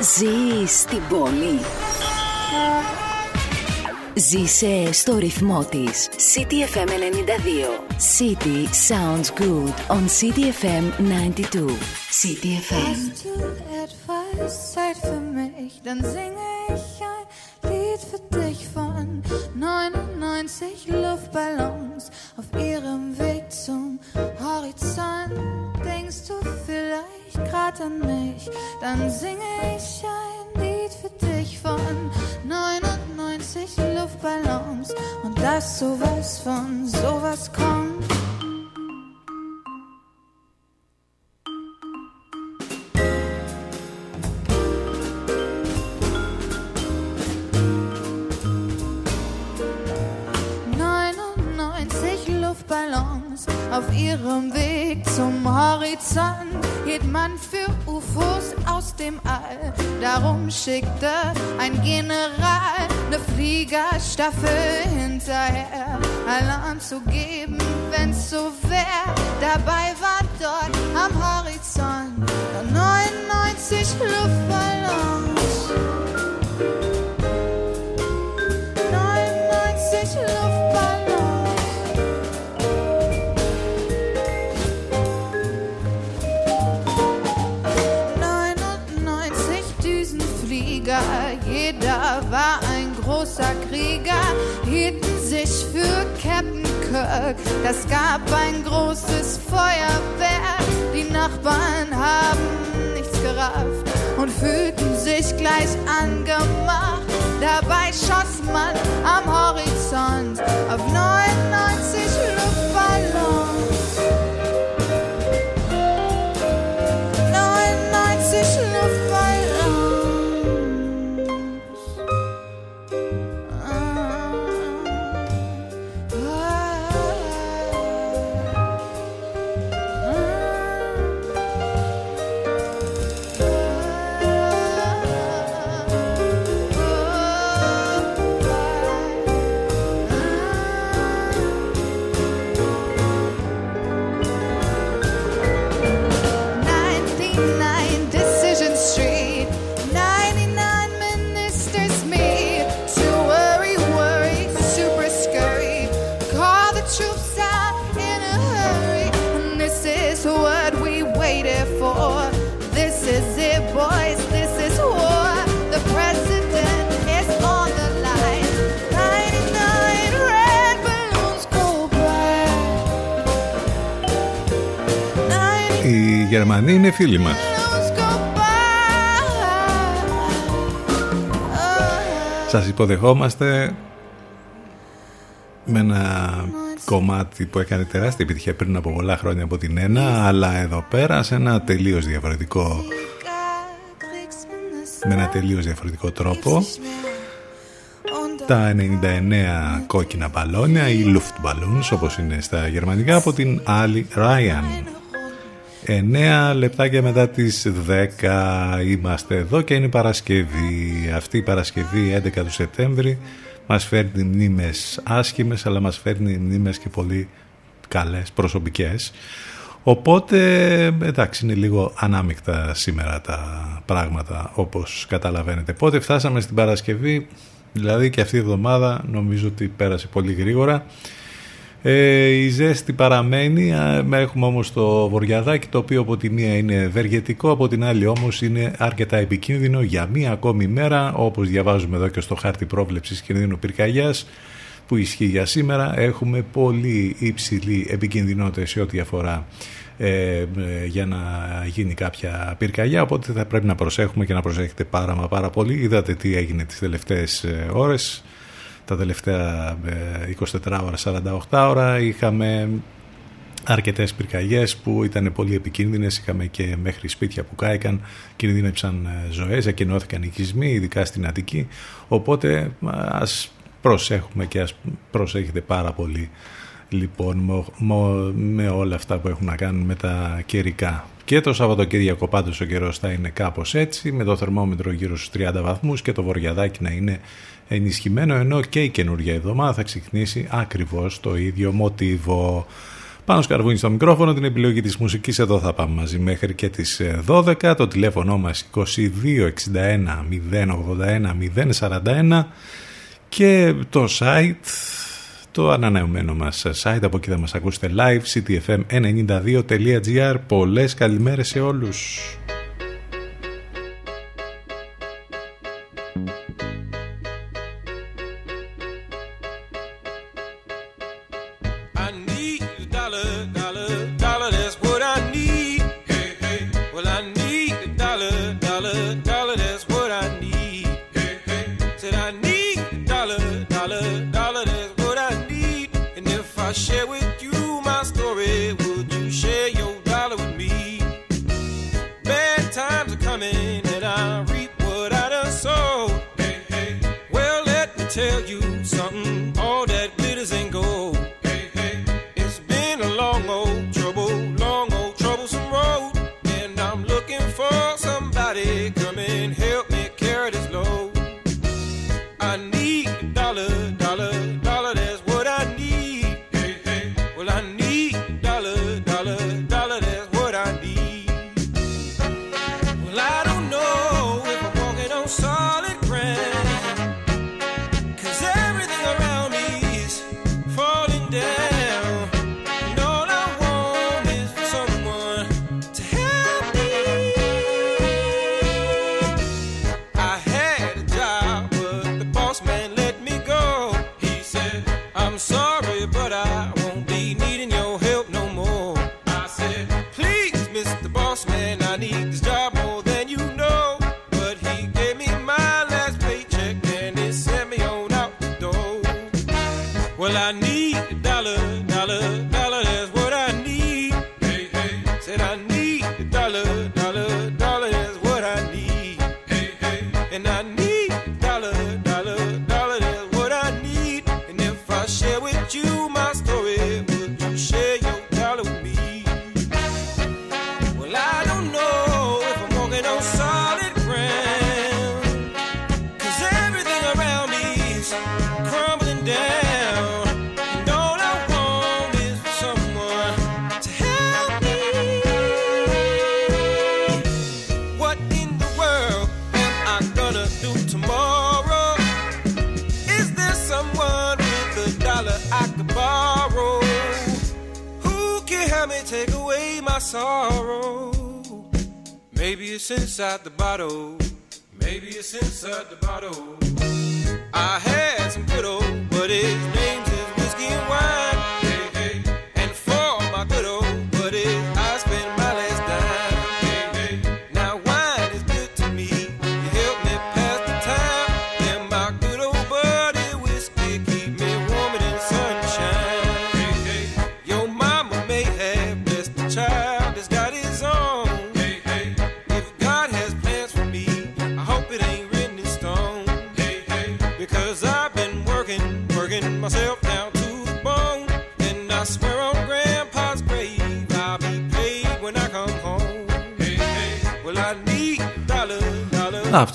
Ζεις στην πόλη. Ζήσε στο ρυθμό της. City FM 92. City sounds good on City FM 92. City FM. Hast du etwas Zeit für mich? Dann singe ich ein Lied für dich von 99 Luftballons auf ihrem Weg zum Horizont. Denkst du vielleicht grad an mich? Dann singe ich ein Lied für dich von 99 Luftballons und dass sowas von sowas kommt. Auf ihrem Weg zum Horizont. Hielt man für UFOs aus dem All. Darum schickte ein General eine Fliegerstaffel hinterher. Alarm zu geben, wenn's so wär. Dabei war dort am Horizont nur 99 Luftballons. Großer Krieger, hielten sich für Captain Kirk. Das gab ein großes Feuerwerk, die Nachbarn haben nichts gerafft und fühlten sich gleich angemacht. Dabei schoss man am Horizont auf 99 Luftballons. Γερμανοί είναι φίλοι μας. Balloons go by. Σας υποδεχόμαστε με ένα κομμάτι που έκανε τεράστια επιτυχία πριν από πολλά χρόνια από την ένα αλλά εδώ πέρα σε ένα τελείως διαφορετικό με ένα τελείως διαφορετικό τρόπο τα 99 κόκκινα μπαλόνια ή Luftballons όπως είναι στα γερμανικά από την άλλη Ryan 9 λεπτάκια μετά τις 10 είμαστε εδώ και είναι η Παρασκευή. Αυτή η Παρασκευή 11 του Σεπτέμβρη μας φέρνει μνήμες άσχημες αλλά μας φέρνει μνήμες και πολύ καλές προσωπικές. Οπότε εντάξει είναι λίγο ανάμεικτα σήμερα τα πράγματα όπως καταλαβαίνετε. Πότε φτάσαμε στην Παρασκευή δηλαδή και αυτή η εβδομάδα νομίζω ότι πέρασε πολύ γρήγορα. Ε, η ζέστη παραμένει, α, έχουμε όμως το βοριαδάκι το οποίο από τη μία είναι ευεργετικό, από την άλλη όμως είναι αρκετά επικίνδυνο για μία ακόμη μέρα όπως διαβάζουμε εδώ και στο χάρτη πρόβλεψης κινδύνου πυρκαγιάς που ισχύει για σήμερα έχουμε πολύ υψηλή επικινδυνότητα σε ό,τι αφορά ε, ε, για να γίνει κάποια πυρκαγιά οπότε θα πρέπει να προσέχουμε και να προσέχετε πάρα μα πάρα πολύ. Είδατε τι έγινε τις τελευταίες ε, ώρες τα τελευταία ε, 24 ώρα, 48 ώρα είχαμε αρκετές πυρκαγιές που ήταν πολύ επικίνδυνες. Είχαμε και μέχρι σπίτια που κάηκαν κινδύνεψαν ε, ζωές, ακοινώθηκαν οικισμοί ειδικά στην Αττική. Οπότε ας προσέχουμε και ας προσέχετε πάρα πολύ λοιπόν με, με όλα αυτά που έχουν να κάνουν με τα καιρικά. Και το Σαββατοκύριακο πάντως ο καιρός θα είναι κάπως έτσι με το θερμόμετρο γύρω στους 30 βαθμούς και το βοριαδάκι να είναι ενισχυμένο ενώ και η καινούργια εβδομάδα θα ξεκινήσει ακριβώς το ίδιο μοτίβο Πάνω σκαρβούνι στο μικρόφωνο, την επιλογή της μουσικής εδώ θα πάμε μαζί μέχρι και τις 12. Ε, το τηλέφωνο μας 2261 081 041 και το site, το ανανεωμένο μας site, από εκεί θα μας ακούσετε live, ctfm92.gr. Πολλές καλημέρες σε όλους.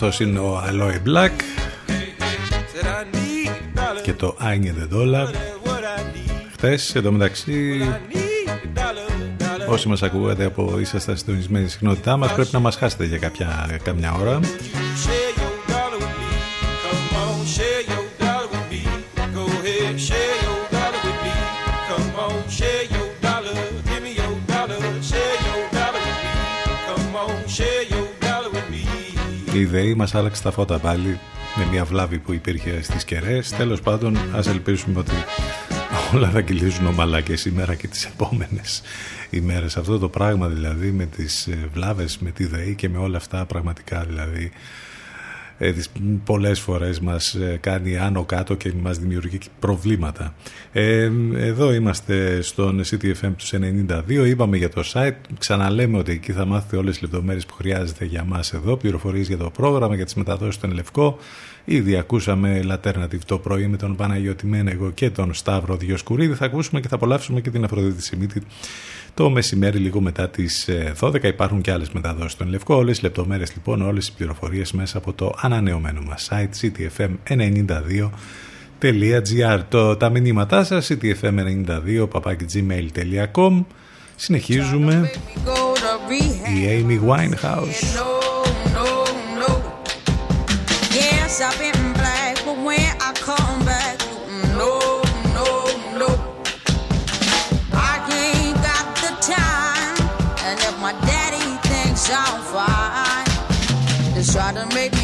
Αυτός είναι ο Aloe Black Said I need dollar. και το I Need the Dollar. That's what I need. Χθες, εντωμεταξύ, I need dollar, dollar. όσοι μας ακούγατε από είσαστε συντονισμένοι στη συχνότητά μας, πρέπει να μας χάσετε για κάποια, καμιά ώρα. Me. Η ΔΕΗ μας άλλαξε τα φώτα πάλι με μια βλάβη που υπήρχε στις κεραίες. Τέλος πάντων, ας ελπίσουμε ότι όλα θα κυλήσουν ομαλά και σήμερα και τις επόμενες ημέρες. Αυτό το πράγμα δηλαδή με τις ε, βλάβες, με τη ΔΕΗ και με όλα αυτά πραγματικά δηλαδή ε, τις πολλές φορές μας ε, κάνει άνω κάτω και μας δημιουργεί προβλήματα. Ε, εδώ είμαστε στον CTFM τους 92, είπαμε για το site, ξαναλέμε ότι εκεί θα μάθετε όλες τις λεπτομέρειες που χρειάζεται για μας εδώ, πληροφορίες για το πρόγραμμα, για τις μεταδόσεις στον Λευκό. Ήδη ακούσαμε Alternative το πρωί με τον Παναγιώτη Μένεγο και τον Σταύρο Διοσκουρίδη. Θα ακούσουμε και θα απολαύσουμε και την Αφροδίτη Σιμίτη το μεσημέρι λίγο μετά τις ε, 12. Υπάρχουν και άλλες μεταδόσεις στον Λευκό. Όλες οι λεπτομέρειες λοιπόν, όλες οι πληροφορίες μέσα από το ανανεωμένο μας site CTFM 92.gr. Το, τα μηνύματά σας ctfm92 papakigmail.com Συνεχίζουμε η Amy Winehouse. try to make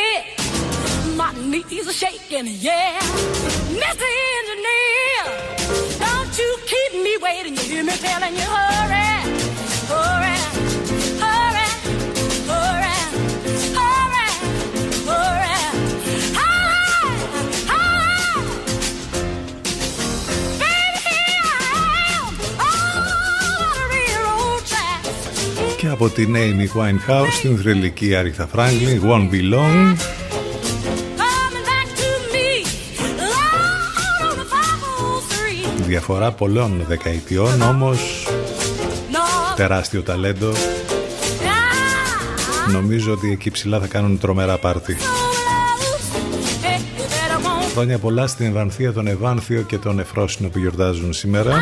excited. My knees are shaking, yeah. Mr. Engineer, don't you keep me waiting. You hear me telling you, hurry, από την Amy Winehouse στην θρηλυκή Άριθα Franklin, Won't Be Long. Coming back to me, loud on the 503. Διαφορά πολλών δεκαετιών, όμως No, τεράστιο ταλέντο. now, Νομίζω ότι εκεί ψηλά θα κάνουν τρομερά πάρτι. Χρόνια πολλά στην Ευανθία, τον Ευάνθιο και τον Εφρόσινο που γιορτάζουν σήμερα.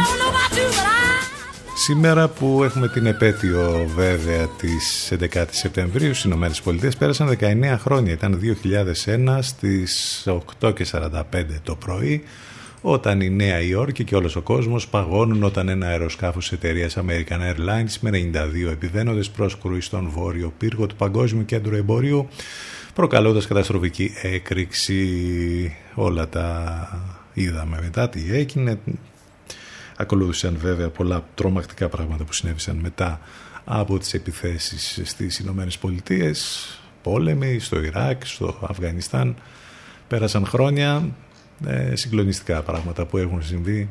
Σήμερα που έχουμε την επέτειο βέβαια της 11 Σεπτεμβρίου στις Ηνωμένες Πολιτείες πέρασαν 19 χρόνια, ήταν 2001 στις 8.45 το πρωί όταν η Νέα Υόρκη και όλος ο κόσμος παγώνουν όταν ένα αεροσκάφος της εταιρείας American Airlines με 92 επιβαίνοντες πρόσκρουει στον βόρειο πύργο του Παγκόσμιου Κέντρου Εμπορίου προκαλώντας καταστροφική έκρηξη. Όλα τα είδαμε μετά τι έγινε Ακολούθησαν βέβαια πολλά τρομακτικά πράγματα που συνέβησαν μετά από τις επιθέσεις στις Ηνωμένες Πολιτείες, πόλεμοι στο Ιράκ, στο Αφγανιστάν. Πέρασαν χρόνια, ε, συγκλονιστικά πράγματα που έχουν συμβεί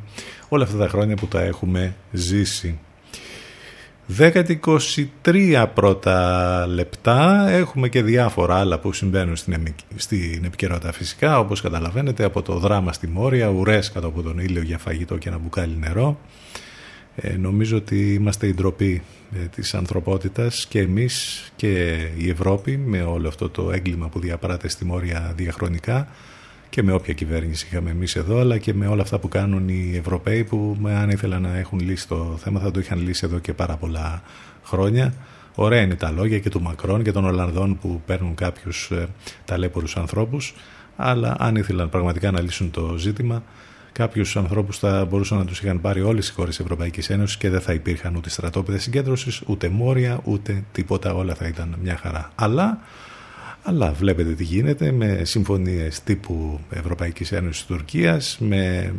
όλα αυτά τα χρόνια που τα έχουμε ζήσει. 10-23 πρώτα λεπτά. Έχουμε και διάφορα άλλα που συμβαίνουν στην, εμι- στην επικαιρότητα φυσικά όπως καταλαβαίνετε από το δράμα στη Μόρια, ουρές κάτω από τον ήλιο για φαγητό και ένα μπουκάλι νερό. Ε, νομίζω ότι είμαστε η ντροπή ε, της ανθρωπότητας και εμείς και η Ευρώπη με όλο αυτό το έγκλημα που διαπράττει στη Μόρια διαχρονικά και με όποια κυβέρνηση είχαμε εμείς εδώ αλλά και με όλα αυτά που κάνουν οι Ευρωπαίοι που με αν ήθελαν να έχουν λύσει το θέμα θα το είχαν λύσει εδώ και πάρα πολλά χρόνια. Ωραία είναι τα λόγια και του Μακρόν και των Ολλανδών που παίρνουν κάποιους ε, ταλέπορους ανθρώπους αλλά αν ήθελαν πραγματικά να λύσουν το ζήτημα κάποιους ανθρώπους θα μπορούσαν να τους είχαν πάρει όλες οι χώρες τη Ευρωπαϊκής Ένωσης και δεν θα υπήρχαν ούτε στρατόπεδα συγκέντρωσης, ούτε μόρια, ούτε τίποτα. Όλα θα ήταν μια χαρά. Αλλά, αλλά βλέπετε τι γίνεται με συμφωνίες τύπου Ευρωπαϊκής Ένωσης Τουρκίας, με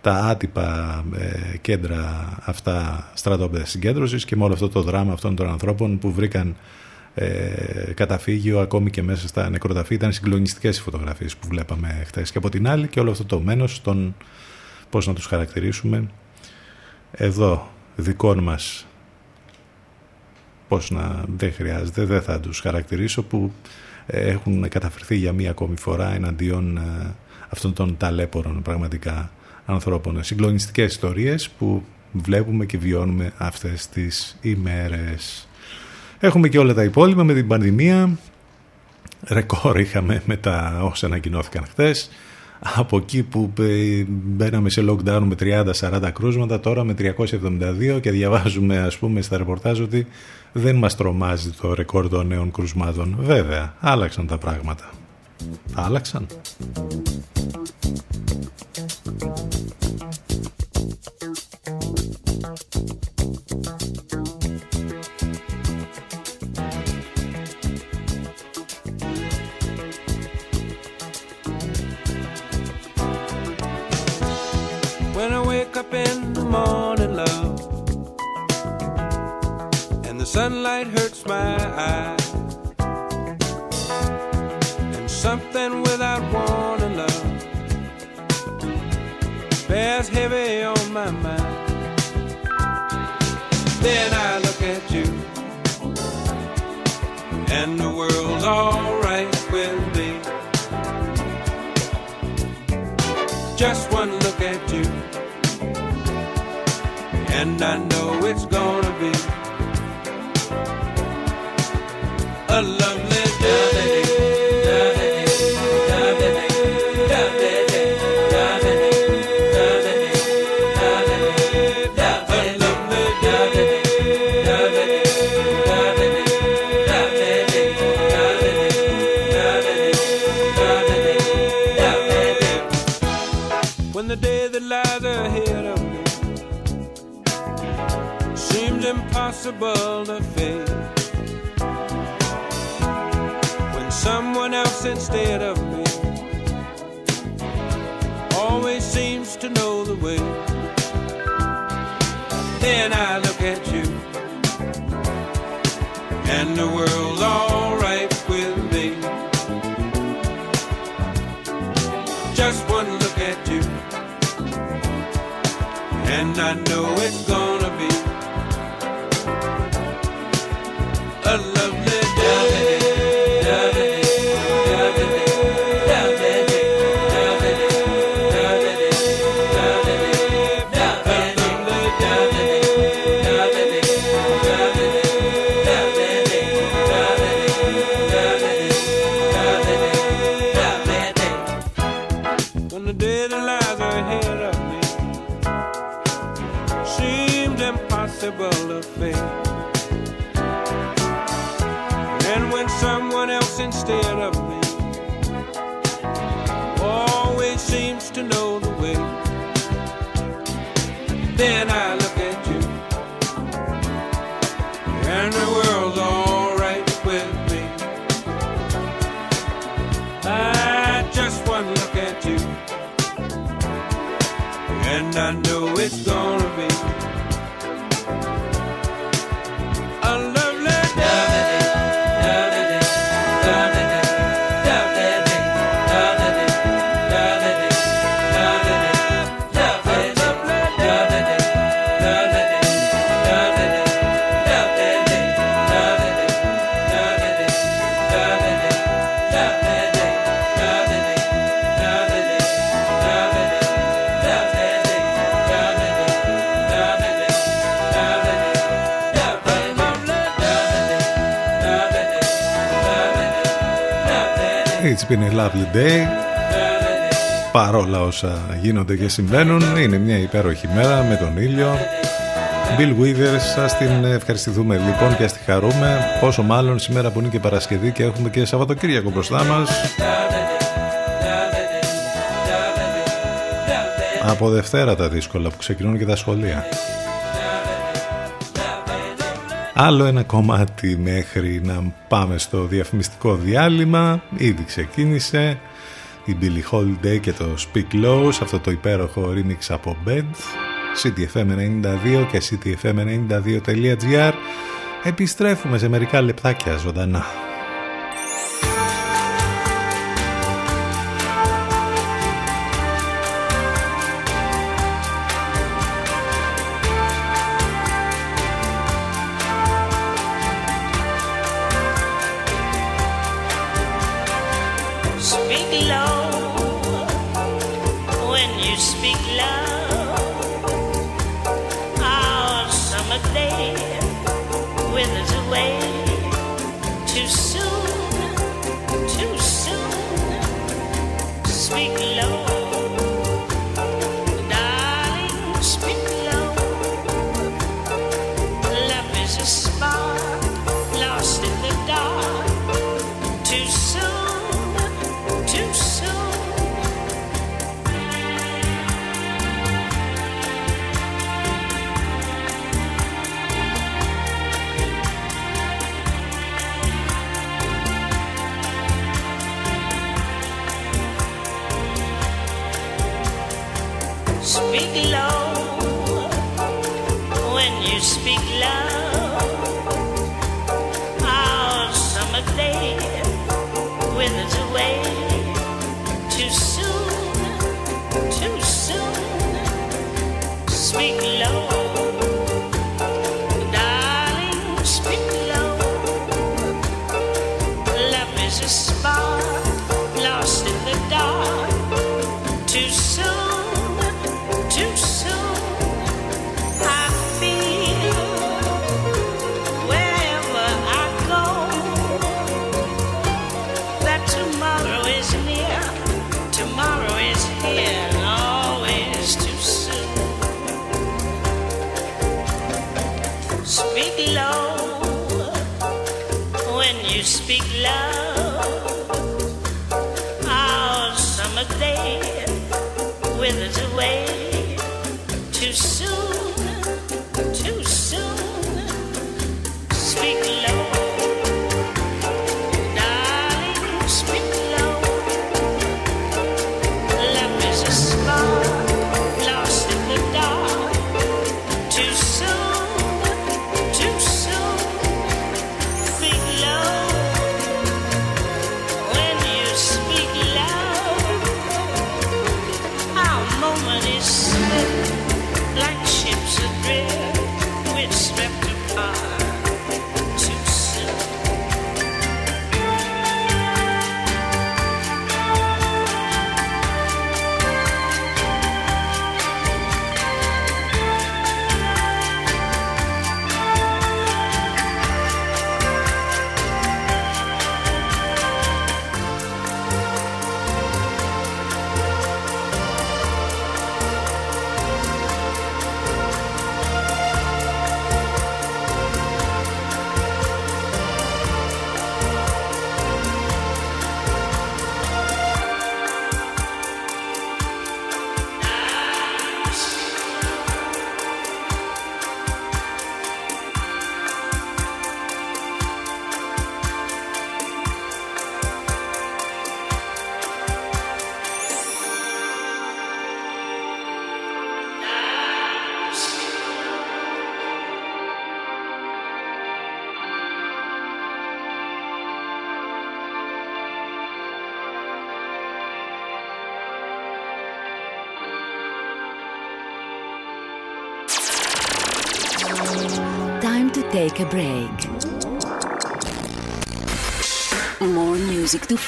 τα άτυπα ε, κέντρα αυτά στρατόπεδα συγκέντρωσης και με όλο αυτό το δράμα αυτών των ανθρώπων που βρήκαν ε, καταφύγιο ακόμη και μέσα στα νεκροταφή ήταν συγκλονιστικές οι φωτογραφίες που βλέπαμε χθες. Και από την άλλη και όλο αυτό το μένος των πώς να τους χαρακτηρίσουμε εδώ δικών μας πώς να δεν χρειάζεται δεν θα τους χαρακτηρίσω που έχουν καταφερθεί για μία ακόμη φορά εναντίον ε, αυτών των ταλέπορων πραγματικά ανθρώπων συγκλονιστικές ιστορίες που βλέπουμε και βιώνουμε αυτές τις ημέρες Έχουμε και όλα τα υπόλοιπα με την πανδημία. Ρεκόρ είχαμε με τα όσα ανακοινώθηκαν χθες. Από εκεί που ε, μπαίναμε σε lockdown με 30-40 κρούσματα, τώρα με 372 και διαβάζουμε ας πούμε στα ρεπορτάζ ότι δεν μας τρομάζει το ρεκόρ των νέων κρουσμάτων. Βέβαια, άλλαξαν τα πράγματα. Άλλαξαν. You, and I know it's gonna been a lovely day. Παρόλα όσα γίνονται και συμβαίνουν, είναι μια υπέροχη μέρα με τον ήλιο. Bill Withers, σας την ευχαριστηθούμε λοιπόν και ας τη χαρούμε. Πόσο μάλλον σήμερα που είναι και Παρασκευή και έχουμε και Σαββατοκύριακο μπροστά μας. Από Δευτέρα τα δύσκολα που ξεκινούν και τα σχολεία. Άλλο ένα κομμάτι μέχρι να πάμε στο διαφημιστικό διάλειμμα. Ήδη ξεκίνησε η Billie Holiday και το Speak Low σε αυτό το υπέροχο remix από Bed. CTFM92 και CTFM92.gr Επιστρέφουμε σε μερικά λεπτάκια ζωντανά.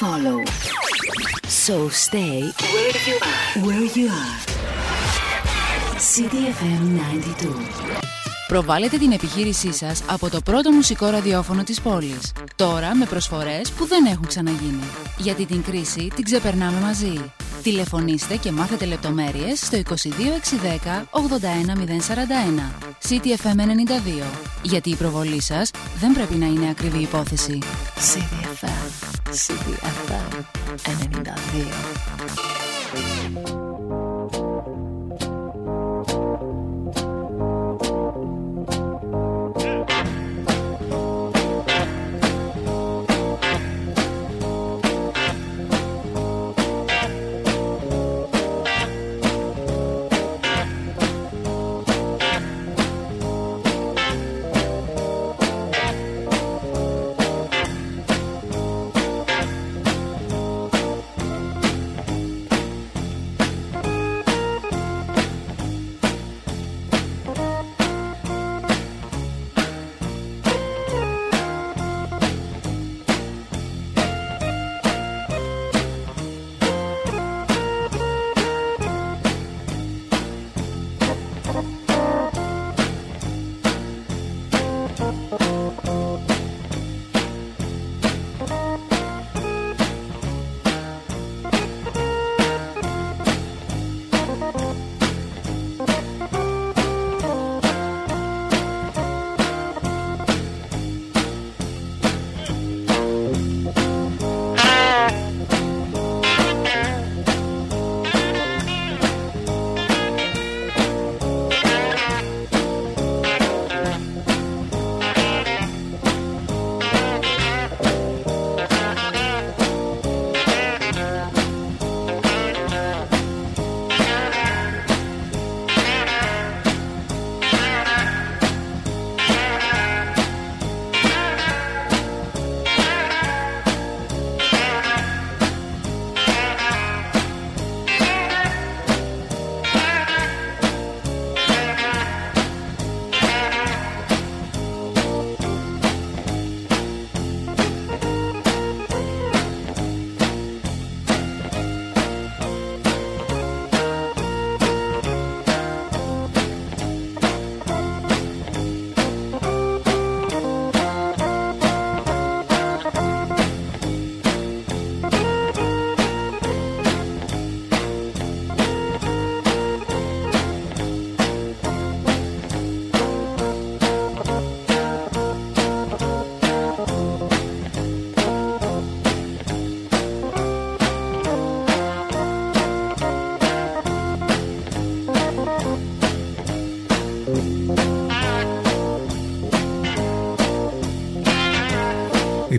Follow. So stay where you are. Where you are. CDFM 92. Προβάλλετε την επιχείρησή σας από το πρώτο μουσικό ραδιόφωνο της πόλης. Τώρα με προσφορές που δεν έχουν ξαναγίνει. Γιατί την κρίση την ξεπερνάμε μαζί. Τηλεφωνήστε και μάθετε λεπτομέρειες στο 22610 81041. CTFM 92. Γιατί η προβολή σας δεν πρέπει να είναι ακριβή υπόθεση. CDFM. CBFM and Anita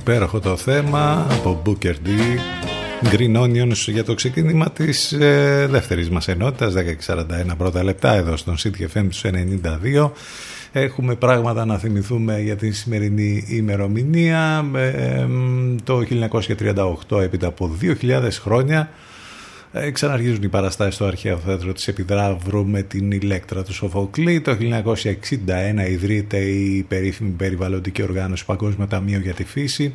Υπέροχο το θέμα από Booker D. Green Onions για το ξεκίνημα της ε, δεύτερης μας ενότητας 10.41 πρώτα λεπτά εδώ στον CTFM τους 92 Έχουμε πράγματα να θυμηθούμε για τη σημερινή ημερομηνία ε, το 1938 έπειτα από 2.000 χρόνια ε, ξαναρχίζουν οι παραστάσεις στο αρχαίο θέατρο της Επιδράβρου με την ηλέκτρα του Σοφοκλή. Το 1961 ιδρύεται η περίφημη περιβαλλοντική οργάνωση Παγκόσμιο Ταμείο για τη Φύση,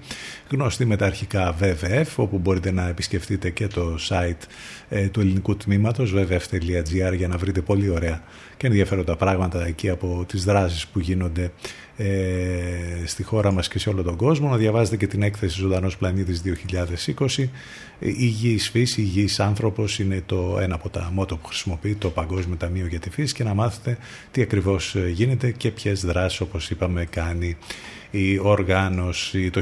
γνωστή με τα αρχικά WWF, όπου μπορείτε να επισκεφτείτε και το site ε, του ελληνικού τμήματος, www.gr, για να βρείτε πολύ ωραία και ενδιαφέροντα πράγματα εκεί από τις δράσεις που γίνονται ε, στη χώρα μας και σε όλο τον κόσμο. Να διαβάζετε και την έκθεση Ζωντανός Πλανήτης 2020. Υγιής φύση, υγιής άνθρωπος είναι το ένα από τα μότο που χρησιμοποιεί το Παγκόσμιο Ταμείο για τη Φύση και να μάθετε τι ακριβώς γίνεται και ποιες δράσεις όπως είπαμε κάνει η οργάνωση. Το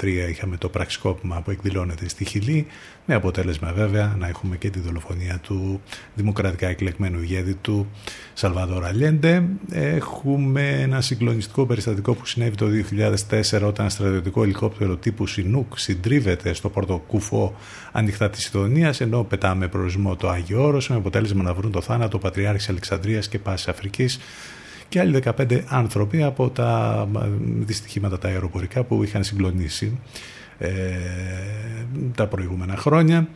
1973 είχαμε το πραξικόπημα που εκδηλώνεται στη Χιλή με αποτέλεσμα βέβαια να έχουμε και τη δολοφονία του δημοκρατικά εκλεγμένου ηγέτη του Σαλβαδόρα Αλιέντε. Έχουμε ένα συγκλονιστικό περιστατικό που συνέβη το 2004 όταν στρατιωτικό ελικόπτερο τύπου Σινούκ συντρίβεται στο πόρτο Κούφο ανοιχτά της Ιδονίας ενώ πετάμε προορισμό το Άγιο Όρος με αποτέλεσμα να βρουν το θάνατο ο Πατριάρχης Αλεξανδρίας και Πάσης Αφρικής και άλλοι 15 άνθρωποι από τα δυστυχήματα τα αεροπορικά που είχαν συγκλονίσει ε, τα προηγούμενα χρόνια.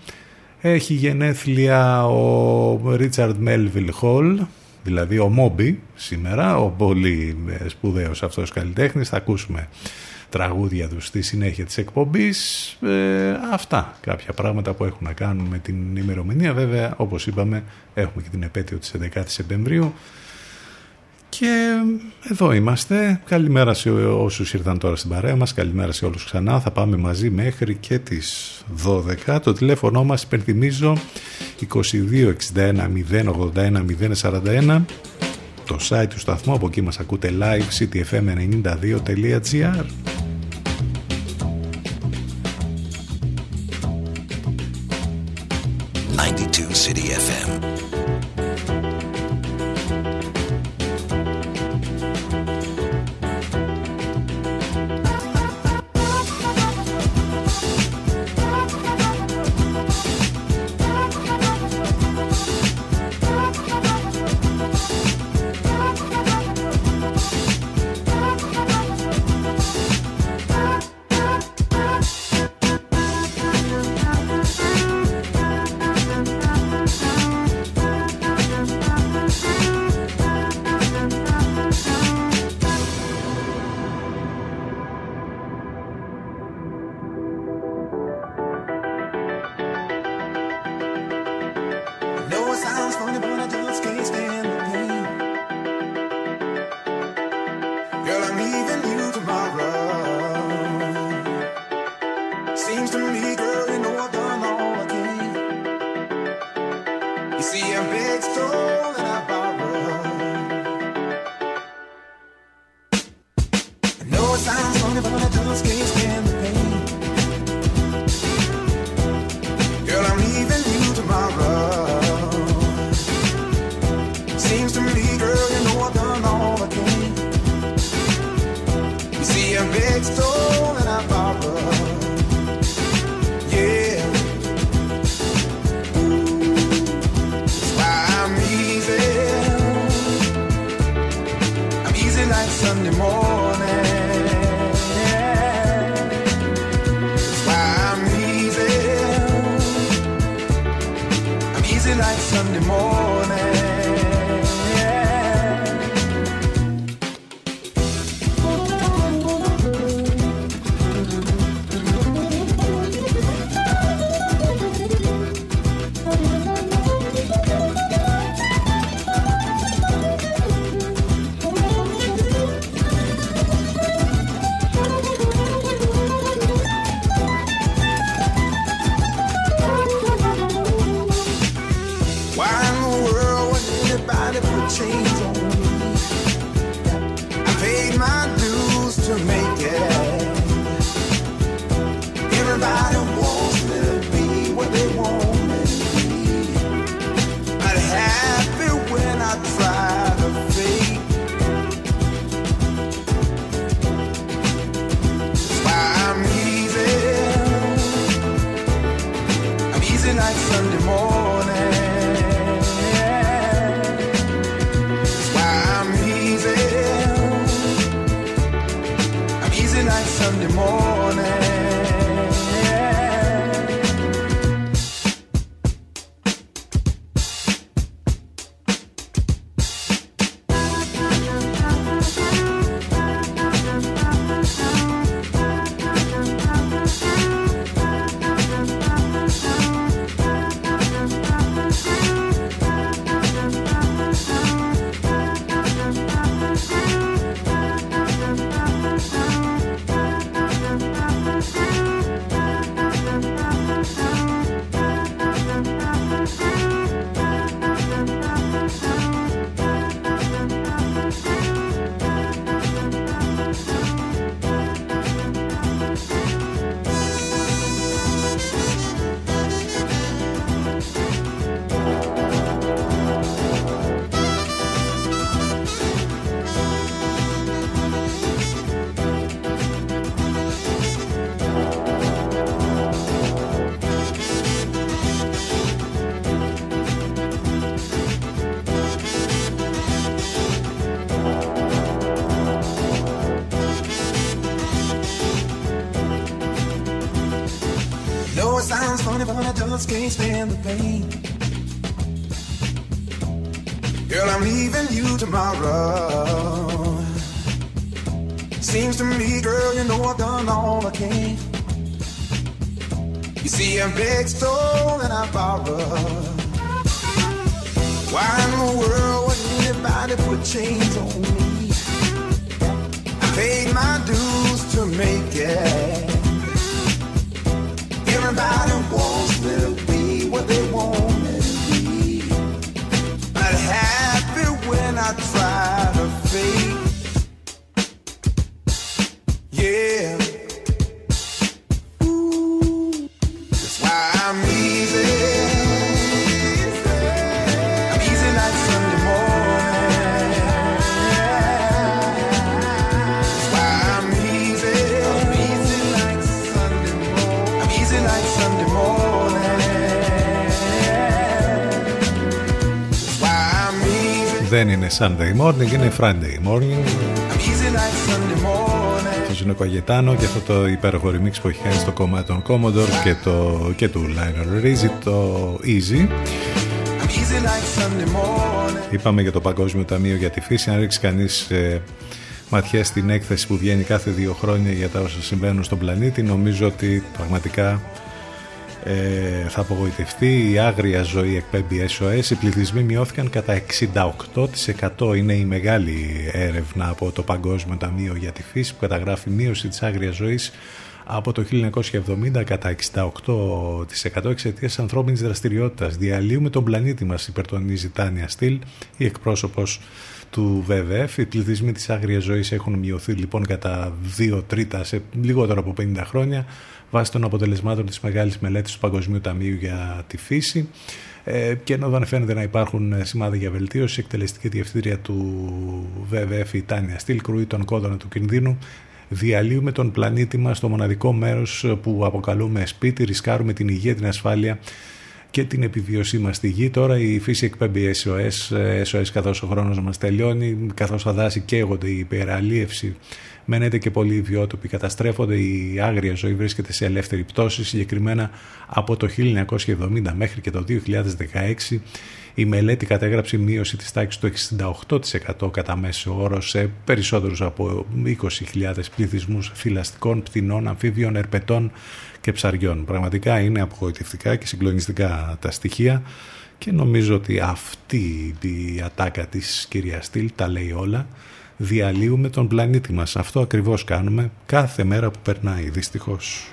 Έχει γενέθλια ο Ρίτσαρντ Μέλβιλ Χολ, δηλαδή ο Μόμπι σήμερα, ο πολύ σπουδαίος αυτός καλλιτέχνης. Θα ακούσουμε τραγούδια του στη συνέχεια της εκπομπής. Ε, αυτά κάποια πράγματα που έχουν να κάνουν με την ημερομηνία. Βέβαια, όπως είπαμε, έχουμε και την επέτειο της 11 Σεπτεμβρίου. Και εδώ είμαστε. Καλημέρα σε όσους ήρθαν τώρα στην παρέα μας. Καλημέρα σε όλους ξανά. Θα πάμε μαζί μέχρι και τις 12. Το τηλέφωνο μας υπενθυμίζω 2261 081 041. Το site του σταθμού, από εκεί μας ακούτε live ctfm92.gr 92 City FM. Can't stand the pain. Girl, I'm leaving you tomorrow. Seems to me, girl, you know I've done all I can. You see, I begged, stole, and I borrowed. Why in the world would anybody put chains on me? I paid my dues to make it. Everybody wants me Δεν είναι Sunday morning, είναι Friday morning. I'm easy like Sunday morning. Αυτό είναι ο Καγετάνο και αυτό το υπέροχο remix που έχει κάνει στο κομμάτι των Commodore και, το, και του Lionel Rizzi, το Easy. I'm easy like Sunday morning. Είπαμε για το Παγκόσμιο Ταμείο για τη Φύση. Αν ρίξει κανείς ε, ματιά στην έκθεση που βγαίνει κάθε δύο χρόνια για τα όσα συμβαίνουν στον πλανήτη, νομίζω ότι πραγματικά ε, θα απογοητευτεί. Η άγρια ζωή εκπέμπει SOS. Οι πληθυσμοί μειώθηκαν κατά 68%. Είναι η μεγάλη έρευνα από το Παγκόσμιο Ταμείο για τη Φύση που καταγράφει μείωση της άγριας ζωής από το 1970 κατά 68% εξαιτίας ανθρώπινης δραστηριότητας. Διαλύουμε τον πλανήτη μας, υπερτονίζει Τάνια Στυλ, η εκπρόσωπος του ΒΒΕΦ. Οι πληθυσμοί της άγριας ζωής έχουν μειωθεί λοιπόν κατά 2 τρίτα σε λιγότερο από 50 χρόνια βάσει των αποτελεσμάτων της μεγάλης μελέτης του Παγκοσμίου Ταμείου για τη Φύση. Ε, και ενώ δεν φαίνεται να υπάρχουν ε, σημάδια για βελτίωση, η εκτελεστική διευθύντρια του ΒΒΕΦ, η Τάνια Στυλ, κρούει τον κόδωνα του κινδύνου διαλύουμε τον πλανήτη μας στο μοναδικό μέρος που αποκαλούμε σπίτι, ρισκάρουμε την υγεία, την ασφάλεια και την επιβίωσή μας στη γη. Τώρα η φύση εκπέμπει SOS, SOS καθώς ο χρόνος μας τελειώνει, καθώς τα δάση καίγονται, η υπεραλίευση μένεται και πολλοί βιότοποι καταστρέφονται, η άγρια ζωή βρίσκεται σε ελεύθερη πτώση, συγκεκριμένα από το 1970 μέχρι και το 2016 η μελέτη κατέγραψε μείωση της τάξης του 68% κατά μέσο όρο σε περισσότερους από 20.000 πληθυσμούς θηλαστικών, πτηνών, αμφίβιων, ερπετών και ψαριών. Πραγματικά είναι απογοητευτικά και συγκλονιστικά τα στοιχεία και νομίζω ότι αυτή η ατάκα της κυρίας Στυλ τα λέει όλα. Διαλύουμε τον πλανήτη μας. Αυτό ακριβώς κάνουμε κάθε μέρα που περνάει δυστυχώς.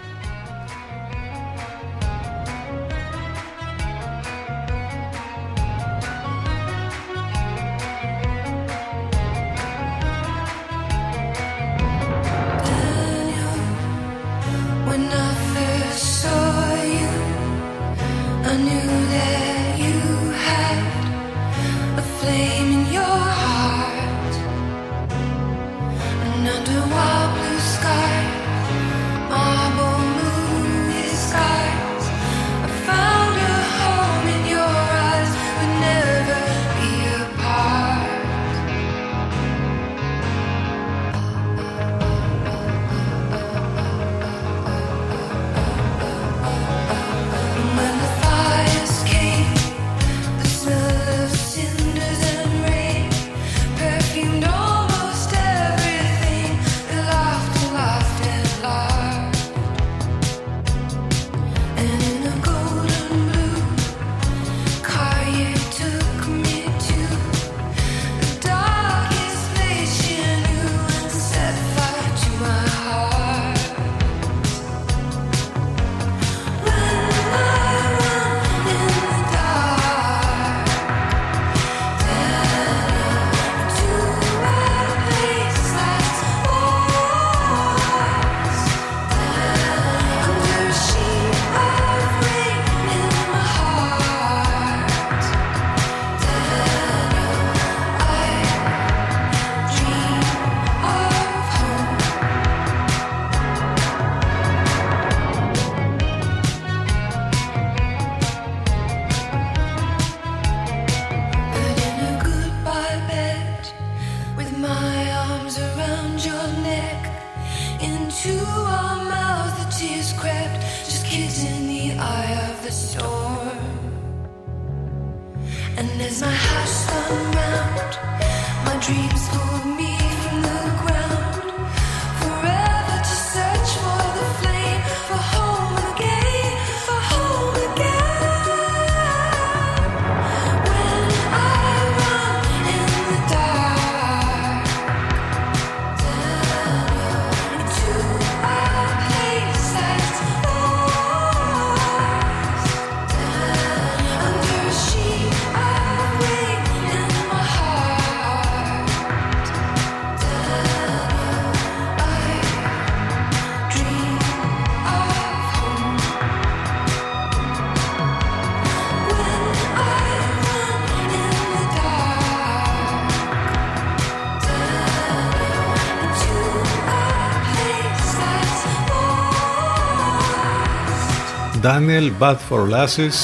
Daniel Bath for Lasses.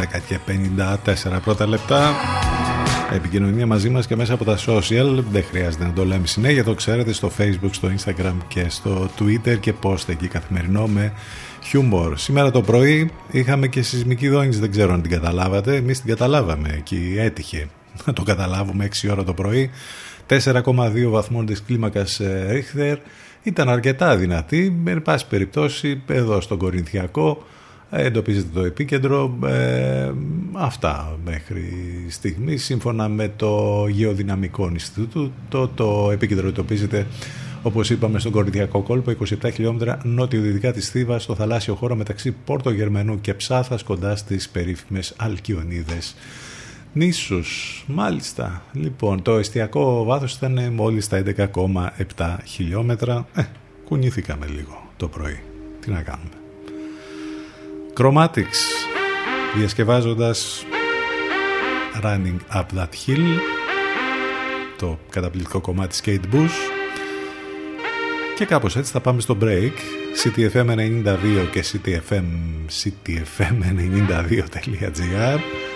10 και 54 πρώτα λεπτά. Επικοινωνία μαζί μας και μέσα από τα social. Δεν χρειάζεται να το λέμε συνέχεια. Το ξέρετε στο facebook, στο instagram και στο twitter Και post εκεί καθημερινό με χιούμορ. Σήμερα το πρωί είχαμε και σεισμική δόνηση. Δεν ξέρω αν την καταλάβατε. Εμείς την καταλάβαμε εκεί έτυχε Να το καταλάβουμε 6 ώρα το πρωί. 4,2 βαθμών της κλίμακας ε, Ρίχτερ ήταν αρκετά δυνατή, εν πάση περιπτώσει εδώ στον Κορινθιακό ε, εντοπίζεται το επίκεντρο ε, αυτά μέχρι στιγμής. Σύμφωνα με το Γεωδυναμικό Ινστιτούτο το, το επίκεντρο εντοπίζεται όπως είπαμε στον Κορινθιακό κόλπο 27 χιλιόμετρα νότιο-δυτικά της Θήβας στο θαλάσσιο χώρο μεταξύ Πόρτο Γερμανού και Ψάθας κοντά στις περίφημες Αλκιονίδες νήσους. Μάλιστα. Λοιπόν, το εστιακό βάθος ήταν μόλις τα 11,7 χιλιόμετρα. Ε, κουνήθηκαμε λίγο το πρωί. Τι να κάνουμε. Chromatics. Διασκευάζοντας Running Up That Hill. Το καταπληκτικό κομμάτι Skate Bush. Και κάπως έτσι θα πάμε στο break. CTFM92 και CTFM, CTFM92.gr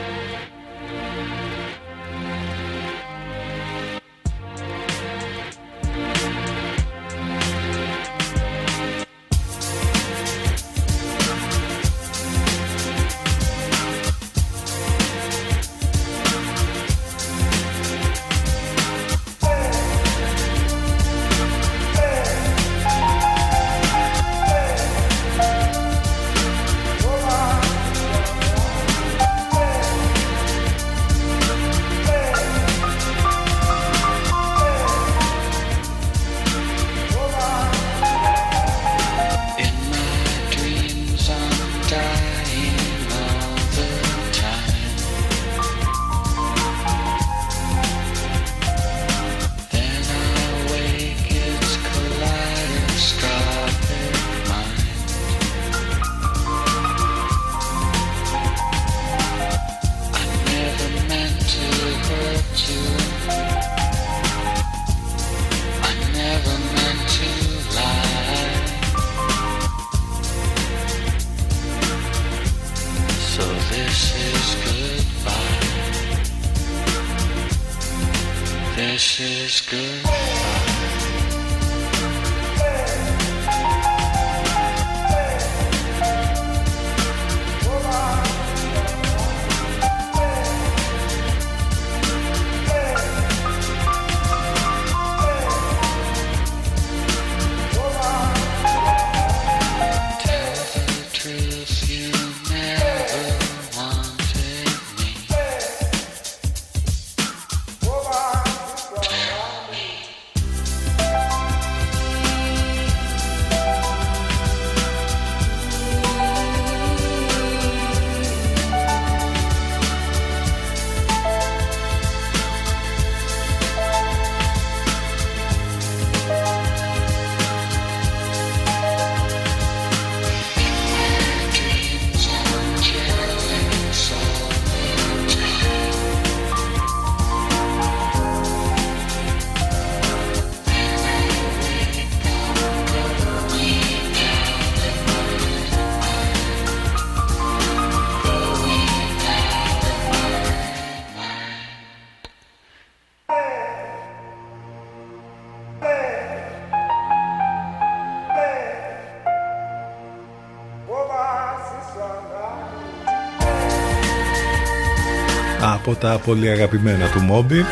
Τα πολύ αγαπημένα του Μόμπι.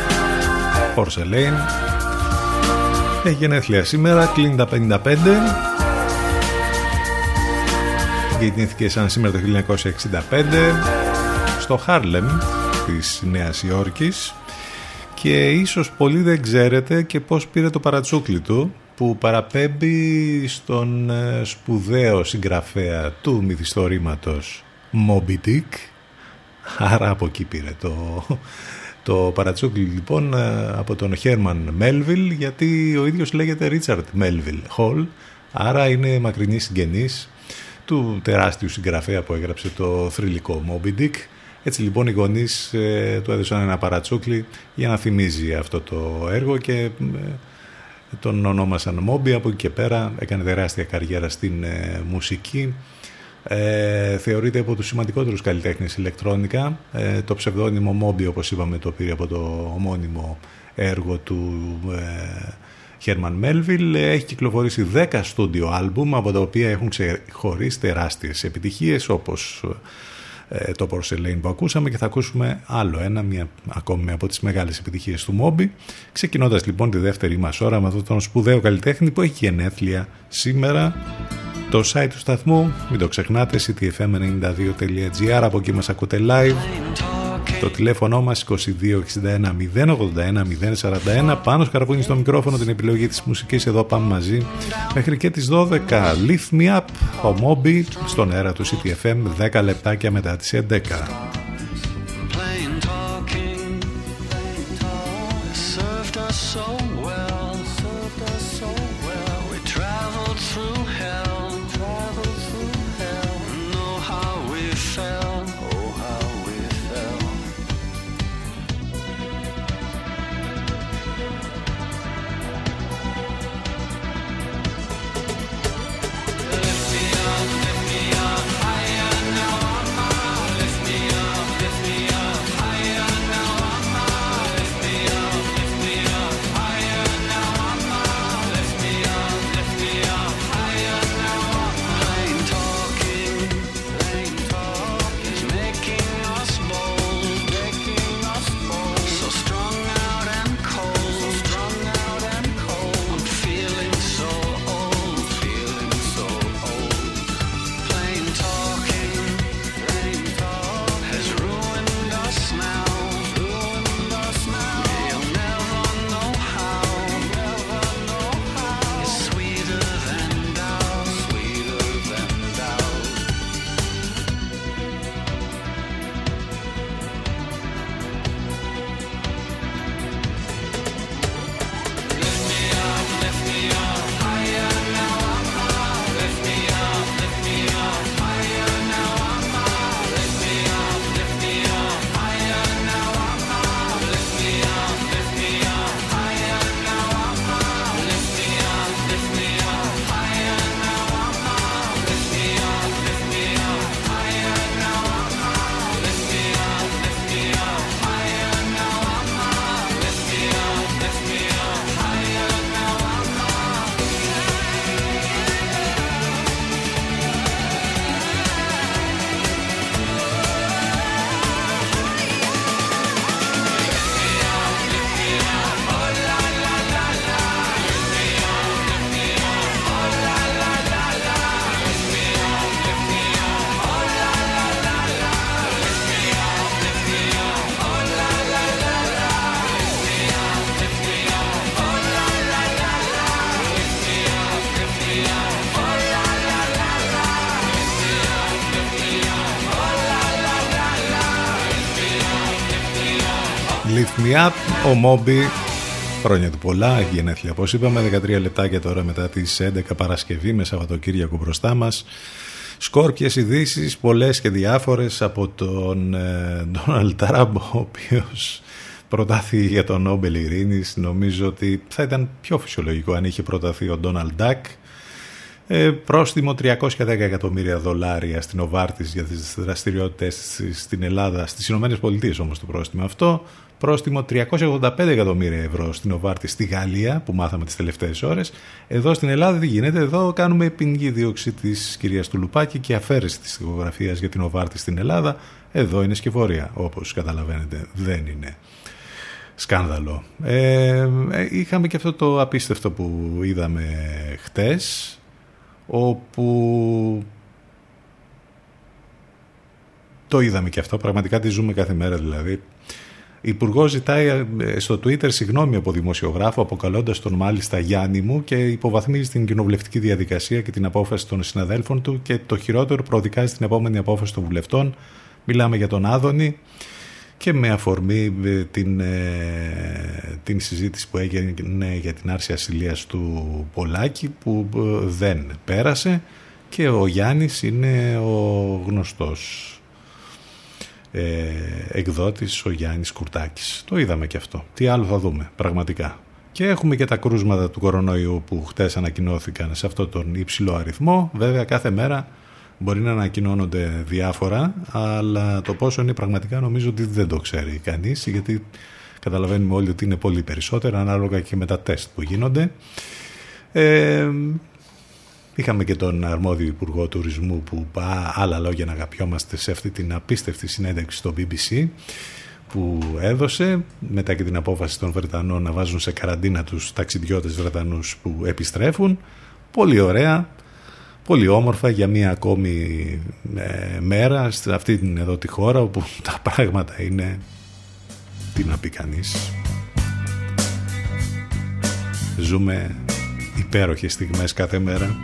Porcelain Έχει γενέθλια σήμερα, κλείνει τα 55 Γεννήθηκε σαν σήμερα το 1965 στο Χάρλεμ της Νέας Υόρκης. Και ίσως πολλοί δεν ξέρετε και πώς πήρε το παρατσούκλι του που παραπέμπει στον ε, σπουδαίο συγγραφέα του μυθιστορήματος Moby Dick άρα από εκεί πήρε το, το παρατσούκλι λοιπόν ε, από τον Χέρμαν Μέλβιλ γιατί ο ίδιος λέγεται Ρίτσαρτ Μέλβιλ Χολ. Άρα είναι μακρινής συγγενής του τεράστιου συγγραφέα που έγραψε το θρηλυκό Moby Dick έτσι λοιπόν οι γονείς ε, του έδωσαν ένα παρατσούκλι για να θυμίζει αυτό το έργο και ε, τον ονόμασαν Μόμπι. Από εκεί και πέρα έκανε τεράστια καριέρα στην ε, μουσική ε, θεωρείται από τους σημαντικότερους καλλιτέχνες ηλεκτρόνικα. Ε, το ψευδόνυμο Μόμπι όπως είπαμε το πήρε από το ομώνυμο έργο του ε, Χέρμαν Μέλβιλ έχει κυκλοφορήσει 10 στούντιο άλμπουμ από τα οποία έχουν ξεχωρίσει τεράστιες επιτυχίες όπως ε, το Porcelain που ακούσαμε και θα ακούσουμε άλλο ένα, μια ακόμη από τις μεγάλες επιτυχίες του Μόμπι ξεκινώντας λοιπόν τη δεύτερη μας ώρα με αυτόν τον σπουδαίο καλλιτέχνη που έχει γενέθλια σήμερα το site του σταθμού. Μην το ξεχνάτε ctfm92.gr από εκεί μας ακούτε live. Το τηλέφωνο μας 2261 081 041 πάνω σκαρβούνι στο μικρόφωνο την επιλογή της μουσικής. Εδώ πάμε μαζί. Μέχρι και τις 12 Lift Me Up ο Moby στον αέρα του CTFM 10 λεπτάκια μετά τις 11 Lift Me Up, ο Μόμπι, χρόνια του πολλά, έχει γενέθλια όπως είπαμε, 13 λεπτάκια τώρα μετά τις 11 Παρασκευή με Σαββατοκύριακο μπροστά μας. Σκόρπιες ειδήσεις, πολλές και διάφορες από τον Ντόναλτ Τραμπ, ο οποίος προτάθη για τον Νόμπελ Ειρήνης. Νομίζω ότι θα ήταν πιο φυσιολογικό αν είχε προταθεί ο Ντόναλτ Ντάκ. Ε, πρόστιμο 310 εκατομμύρια δολάρια στην Οβάρτης για τις δραστηριότητες της στην Ελλάδα, στις Ηνωμένες Πολιτείες όμως το πρόστιμο αυτό. Πρόστιμο 385 εκατομμύρια ευρώ στην Οβάρτη στη Γαλλία που μάθαμε τις τελευταίες ώρες. Εδώ στην Ελλάδα τι γίνεται, εδώ κάνουμε ποινική δίωξη της κυρίας του Λουπάκη και αφαίρεση της τοιχογραφίας για την Οβάρτη στην Ελλάδα. Εδώ είναι σκευωρία όπως καταλαβαίνετε δεν είναι σκάνδαλο. Ε, ε, είχαμε και αυτό το απίστευτο που είδαμε χτες όπου το είδαμε και αυτό, πραγματικά τη ζούμε κάθε μέρα δηλαδή. Υπουργός ζητάει ε, στο Twitter συγγνώμη από δημοσιογράφο, αποκαλώντας τον μάλιστα Γιάννη μου και υποβαθμίζει την κοινοβουλευτική διαδικασία και την απόφαση των συναδέλφων του και το χειρότερο προδικάζει την επόμενη απόφαση των βουλευτών. Μιλάμε για τον Άδωνη και με αφορμή ε, την, ε, την συζήτηση που έγινε για την άρση ασυλίας του Πολάκη που δεν πέρασε και ο Γιάννης είναι ο γνωστός ε, εκδότης ο Γιάννης Κουρτάκης. Το είδαμε και αυτό. Τι άλλο θα δούμε πραγματικά. Και έχουμε και τα κρούσματα του κορονοϊού που χτες ανακοινώθηκαν σε αυτό τον υψηλό αριθμό. Βέβαια κάθε μέρα μπορεί να ανακοινώνονται διάφορα, αλλά το πόσο είναι πραγματικά νομίζω ότι δεν το ξέρει κανείς, γιατί καταλαβαίνουμε όλοι ότι είναι πολύ περισσότερα, ανάλογα και με τα τεστ που γίνονται. Ε, Είχαμε και τον αρμόδιο Υπουργό Τουρισμού που πά, άλλα λόγια να αγαπιόμαστε σε αυτή την απίστευτη συνέντευξη στο BBC που έδωσε μετά και την απόφαση των Βρετανών να βάζουν σε καραντίνα τους ταξιδιώτες Βρετανούς που επιστρέφουν. Πολύ ωραία, πολύ όμορφα για μία ακόμη ε, μέρα σε αυτή την εδώ τη χώρα όπου τα πράγματα είναι τι να πει κανείς. Ζούμε υπέροχες στιγμές κάθε μέρα.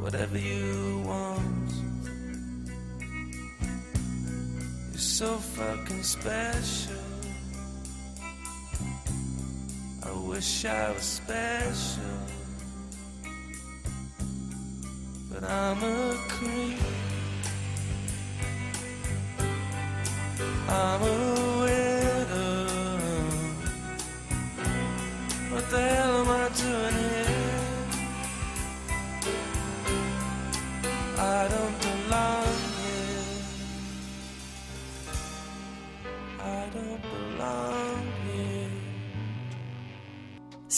whatever you want. You're so fucking special. I wish I was special, but I'm a creep. I'm a widow, but there.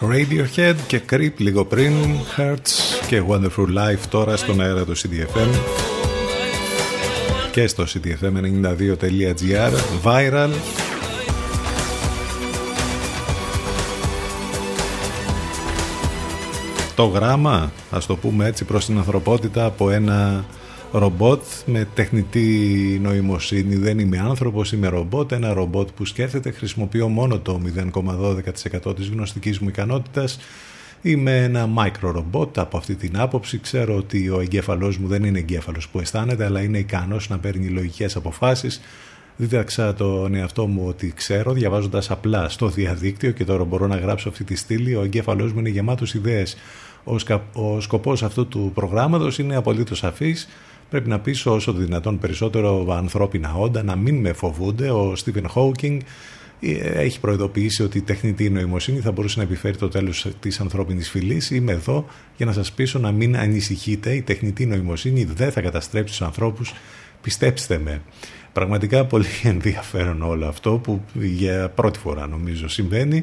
Radiohead και κρύπ λίγο πριν Herz και Wonderful Life τώρα στον αέρα του CDFM και στο cdfm92.gr Viral. Το γράμμα, ας το πούμε έτσι προς την ανθρωπότητα από ένα ρομπότ με τεχνητή νοημοσύνη δεν είμαι άνθρωπος, είμαι ρομπότ ένα ρομπότ που σκέφτεται χρησιμοποιώ μόνο το 0,12% της γνωστικής μου ικανότητας Είμαι ένα micro ρομπότ από αυτή την άποψη. Ξέρω ότι ο εγκέφαλός μου δεν είναι εγκέφαλος που αισθάνεται, αλλά είναι ικανός να παίρνει λογικές αποφάσεις. Δίδαξα τον εαυτό μου ότι ξέρω, διαβάζοντας απλά στο διαδίκτυο και τώρα μπορώ να γράψω αυτή τη στήλη. Ο εγκέφαλός μου είναι γεμάτος ιδέες. Ο, σκα... ο σκοπός αυτού του προγράμματος είναι απολύτως σαφής. Πρέπει να πείσω όσο το δυνατόν περισσότερο ανθρώπινα όντα να μην με φοβούνται. Ο Στίβεν Χόκινγκ ε, έχει προειδοποιήσει ότι η τεχνητή νοημοσύνη θα μπορούσε να επιφέρει το τέλος της ανθρώπινης φυλής. Είμαι εδώ για να σας πείσω να μην ανησυχείτε. Η τεχνητή νοημοσύνη δεν θα καταστρέψει τους ανθρώπους. Πιστέψτε με. Πραγματικά πολύ ενδιαφέρον όλο αυτό που για πρώτη φορά νομίζω συμβαίνει.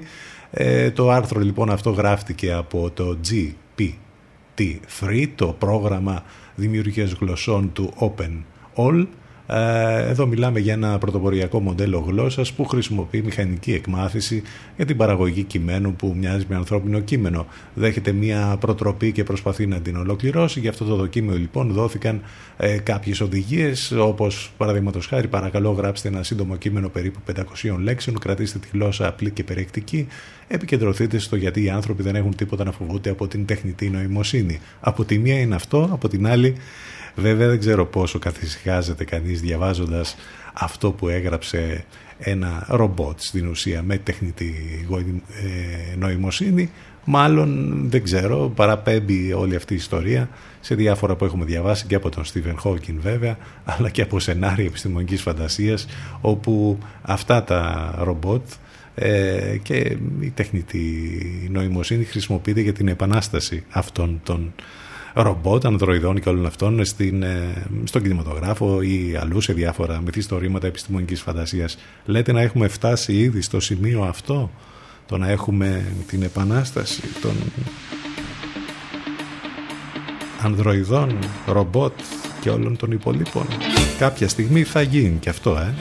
Ε, το άρθρο λοιπόν αυτό γράφτηκε από το GPT-3, το πρόγραμμα δημιουργίας γλωσσών του Open All ε, εδώ μιλάμε για ένα πρωτοποριακό μοντέλο γλώσσας που χρησιμοποιεί μηχανική εκμάθηση για την παραγωγή κειμένου που μοιάζει με ανθρώπινο κείμενο. Δέχεται μια προτροπή και προσπαθεί να την ολοκληρώσει. Για αυτό το δοκίμιο λοιπόν δόθηκαν ε, κάποιες οδηγίες όπως παραδείγματος χάρη παρακαλώ γράψτε ένα σύντομο κείμενο περίπου 500 λέξεων, κρατήστε τη γλώσσα απλή και περιεκτική, επικεντρωθείτε στο γιατί οι άνθρωποι δεν έχουν τίποτα να φοβούνται από την τεχνητή νοημοσύνη. Από τη μία είναι αυτό, από την άλλη Βέβαια δεν ξέρω πόσο καθησυχάζεται κανείς διαβάζοντας αυτό που έγραψε ένα ρομπότ στην ουσία με τεχνητή ε, νοημοσύνη. Μάλλον δεν ξέρω παραπέμπει όλη αυτή η ιστορία σε διάφορα που έχουμε διαβάσει και από τον Στίβεν Χόκκιν βέβαια αλλά και από σενάρια επιστημονικής φαντασίας όπου αυτά τα ρομπότ ε, και η τεχνητή νοημοσύνη χρησιμοποιείται για την επανάσταση αυτών των ρομπότ, ανδροειδών και όλων αυτών στην, ε, στον κινηματογράφο ή αλλού σε διάφορα μυθιστορήματα επιστημονικής φαντασίας. Λέτε να έχουμε φτάσει ήδη στο σημείο αυτό, το να έχουμε την επανάσταση των ανδροειδών, ρομπότ και όλων των υπολείπων. Κάποια στιγμή θα γίνει και αυτό, ε.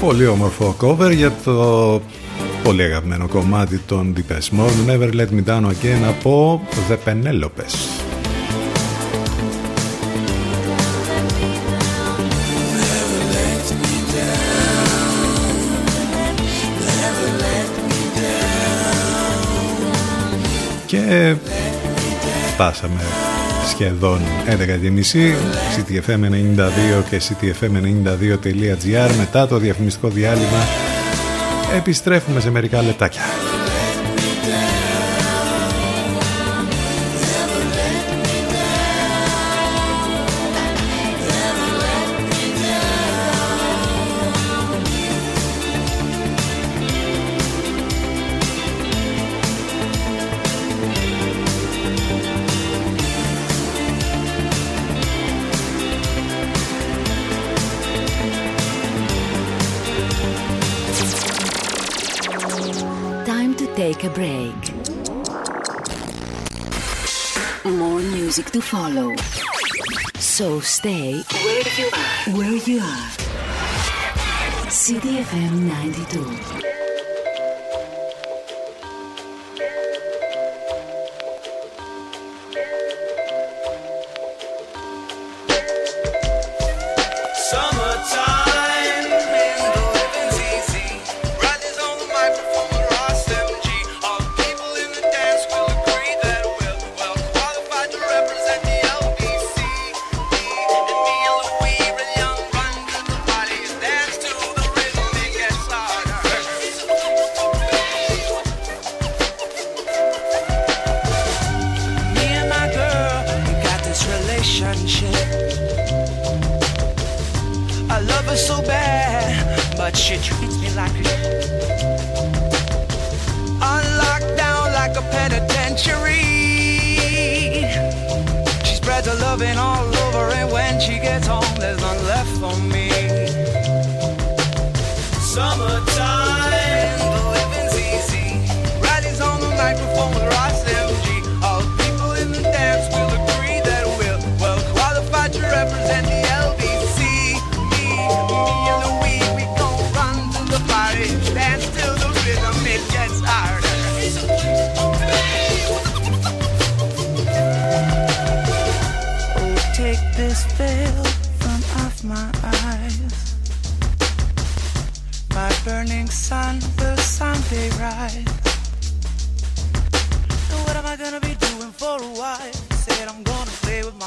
Πολύ όμορφο cover για το πολύ αγαπημένο κομμάτι των Deepest Mode Never Let Me Down Again από The Penelopes. Και φτάσαμε σχεδόν 11.30 ctfm92 και ctfm92.gr μετά το διαφημιστικό διάλειμμα επιστρέφουμε σε μερικά λεπτάκια. Follow. So stay where you are. Where you are. CDFM 92.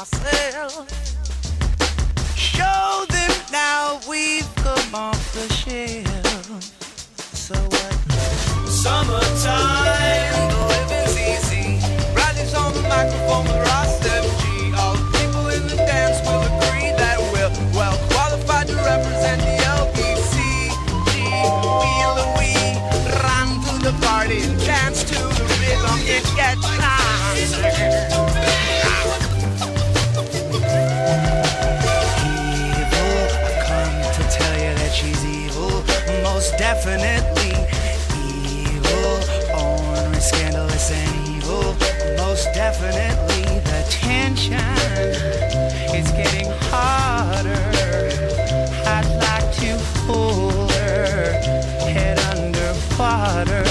Myself. Show them now we've come off the shelf. So what? Summertime, the living's easy. Riley's on the microphone with Ross MG. All the people in the dance will agree that we're well qualified to represent the LBC. G, we and Louis run to the party and dance to the rhythm. It gets Evil, definitely evil, ornery, scandalous, and evil. Most definitely, the tension is getting harder. I'd like to hold her head under water.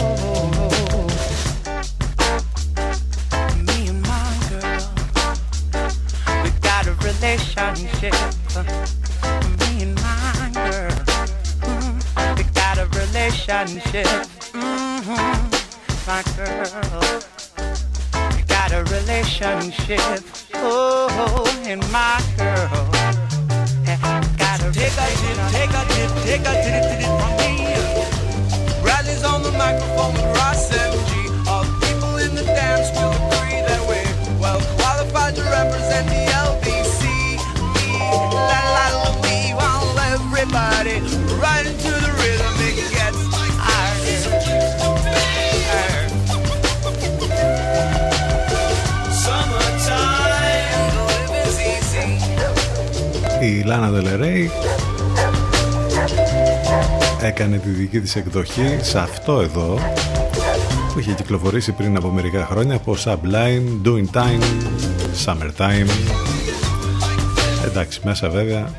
Oh, me and my girl, we got a relationship. Relationship. Mhm, My girl, we got a relationship. Oh, and my girl, got a take a tip, take a tip, take a tip, from me. Riley's on the microphone with Ross MG. All the people in the dance will agree that we're well qualified to represent the LBC. Me, la la Louis, while everybody Λάνα Δελερέη έκανε τη δική της εκδοχή σε αυτό εδώ που είχε κυκλοφορήσει πριν από μερικά χρόνια από Sublime, Doing Time, Summertime εντάξει μέσα βέβαια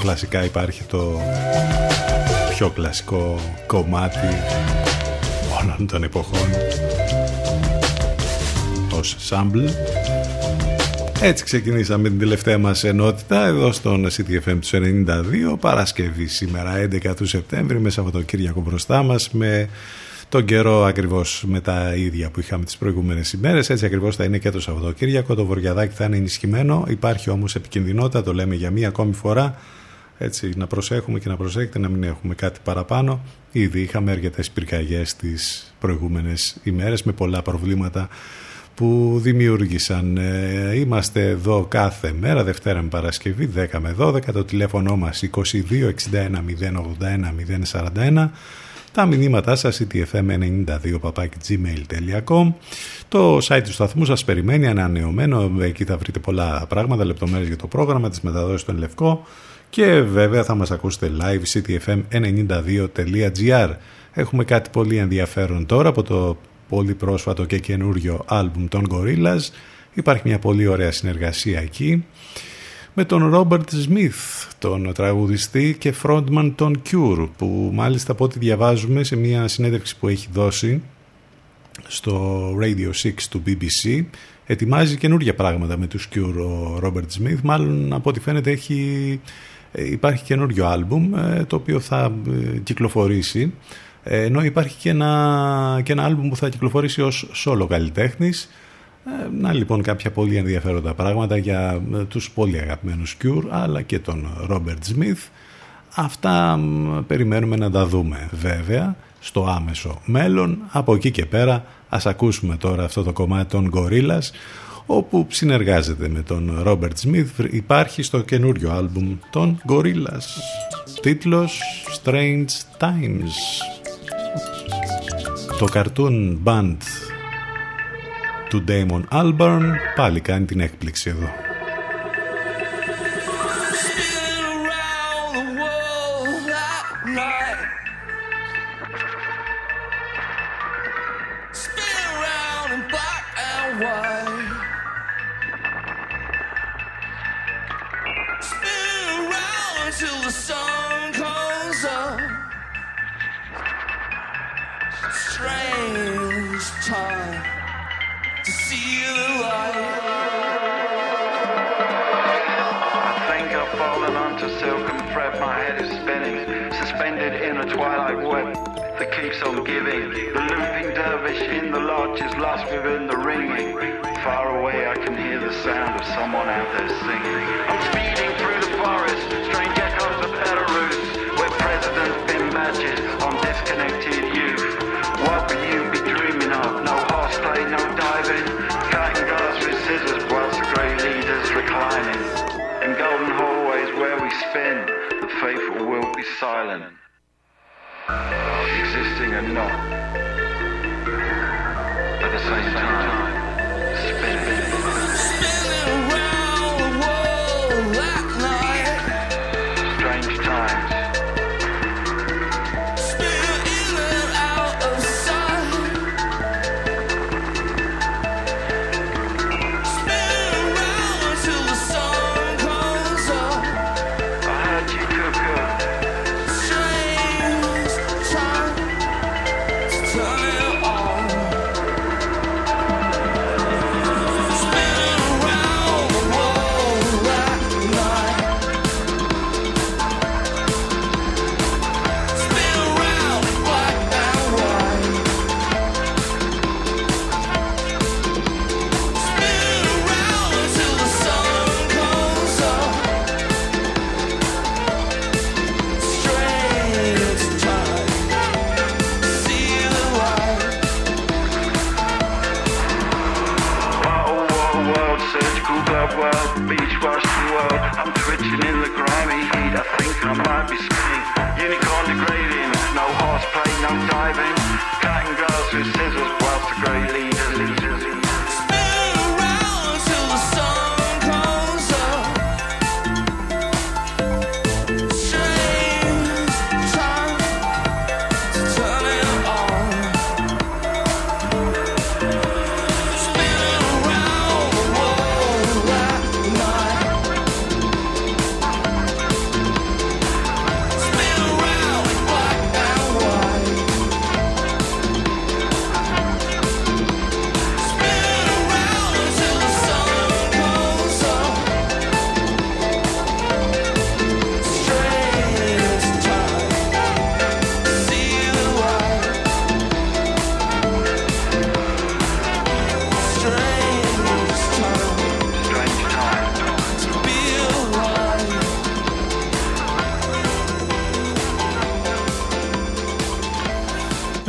κλασικά υπάρχει το πιο κλασικό κομμάτι όλων των εποχών ως sample έτσι ξεκινήσαμε την τελευταία μας ενότητα εδώ στον CTFM τους 92 Παρασκευή σήμερα 11 του Σεπτέμβρη με Σαββατοκύριακο μπροστά μας με τον καιρό ακριβώς με τα ίδια που είχαμε τις προηγούμενες ημέρες. Έτσι ακριβώς θα είναι και το Σαββατοκύριακο. Το βορειαδάκι θα είναι ενισχυμένο. Υπάρχει όμως επικινδυνότητα, το λέμε για μία ακόμη φορά. Έτσι, να προσέχουμε και να προσέχετε να μην έχουμε κάτι παραπάνω. Ήδη είχαμε αρκετές πυρκαγιές τις προηγούμενες ημέρες με πολλά προβλήματα που δημιούργησαν. Ε, Είμαστε εδώ κάθε μέρα, Δευτέρα με Παρασκευή, 10 με 12, το τηλέφωνο μας 2261 081 041, τα μηνύματά σας ctfm92 gmail.com το site του σταθμού σας περιμένει ανανεωμένο, εκεί θα βρείτε πολλά πράγματα, λεπτομέρειες για το πρόγραμμα, τις μεταδόσεις στον Λευκό. Και βέβαια θα μας ακούσετε live ctfm92.gr Έχουμε κάτι πολύ ενδιαφέρον τώρα από το πολύ πρόσφατο και καινούριο άλμπουμ των Gorillaz. Υπάρχει μια πολύ ωραία συνεργασία εκεί με τον Ρόμπερτ Σμιθ, τον τραγουδιστή και frontman των Cure, που μάλιστα από ό,τι διαβάζουμε σε μια συνέντευξη που έχει δώσει στο Radio 6 του BBC, ετοιμάζει καινούργια πράγματα με τους Cure ο Ρόμπερτ Σμιθ, μάλλον από ό,τι φαίνεται έχει, ε, υπάρχει καινούριο άλμπουμ ε, το οποίο θα ε, κυκλοφορήσει ε, ενώ υπάρχει και ένα, και ένα άλμπουμ που θα κυκλοφορήσει ως solo καλλιτέχνης. Ε, να λοιπόν κάποια πολύ ενδιαφέροντα πράγματα για ε, τους πολύ αγαπημένους Cure αλλά και τον Robert Smith. Αυτά μ, περιμένουμε να τα δούμε βέβαια στο άμεσο μέλλον. Από εκεί και πέρα ας ακούσουμε τώρα αυτό το κομμάτι των Gorillaz όπου συνεργάζεται με τον Robert Smith. Υπάρχει στο καινούριο άλμπουμ των Gorillaz. Τίτλος Strange Times το cartoon band του Damon Albarn πάλι κάνει την έκπληξη εδώ. Twilight web that keeps on giving. The looping dervish in the lodge is lost within the ringing. Far away, I can hear the sound of someone out there singing. I'm speeding through the forest, strange echoes of Belarus, where presidents pin badges on disconnected youth. What will you be dreaming of? No horseplay, no diving, cutting glass with scissors whilst the grey leaders reclining. In golden hallways where we spin, the faithful will be silent. Existing and not. At the same time,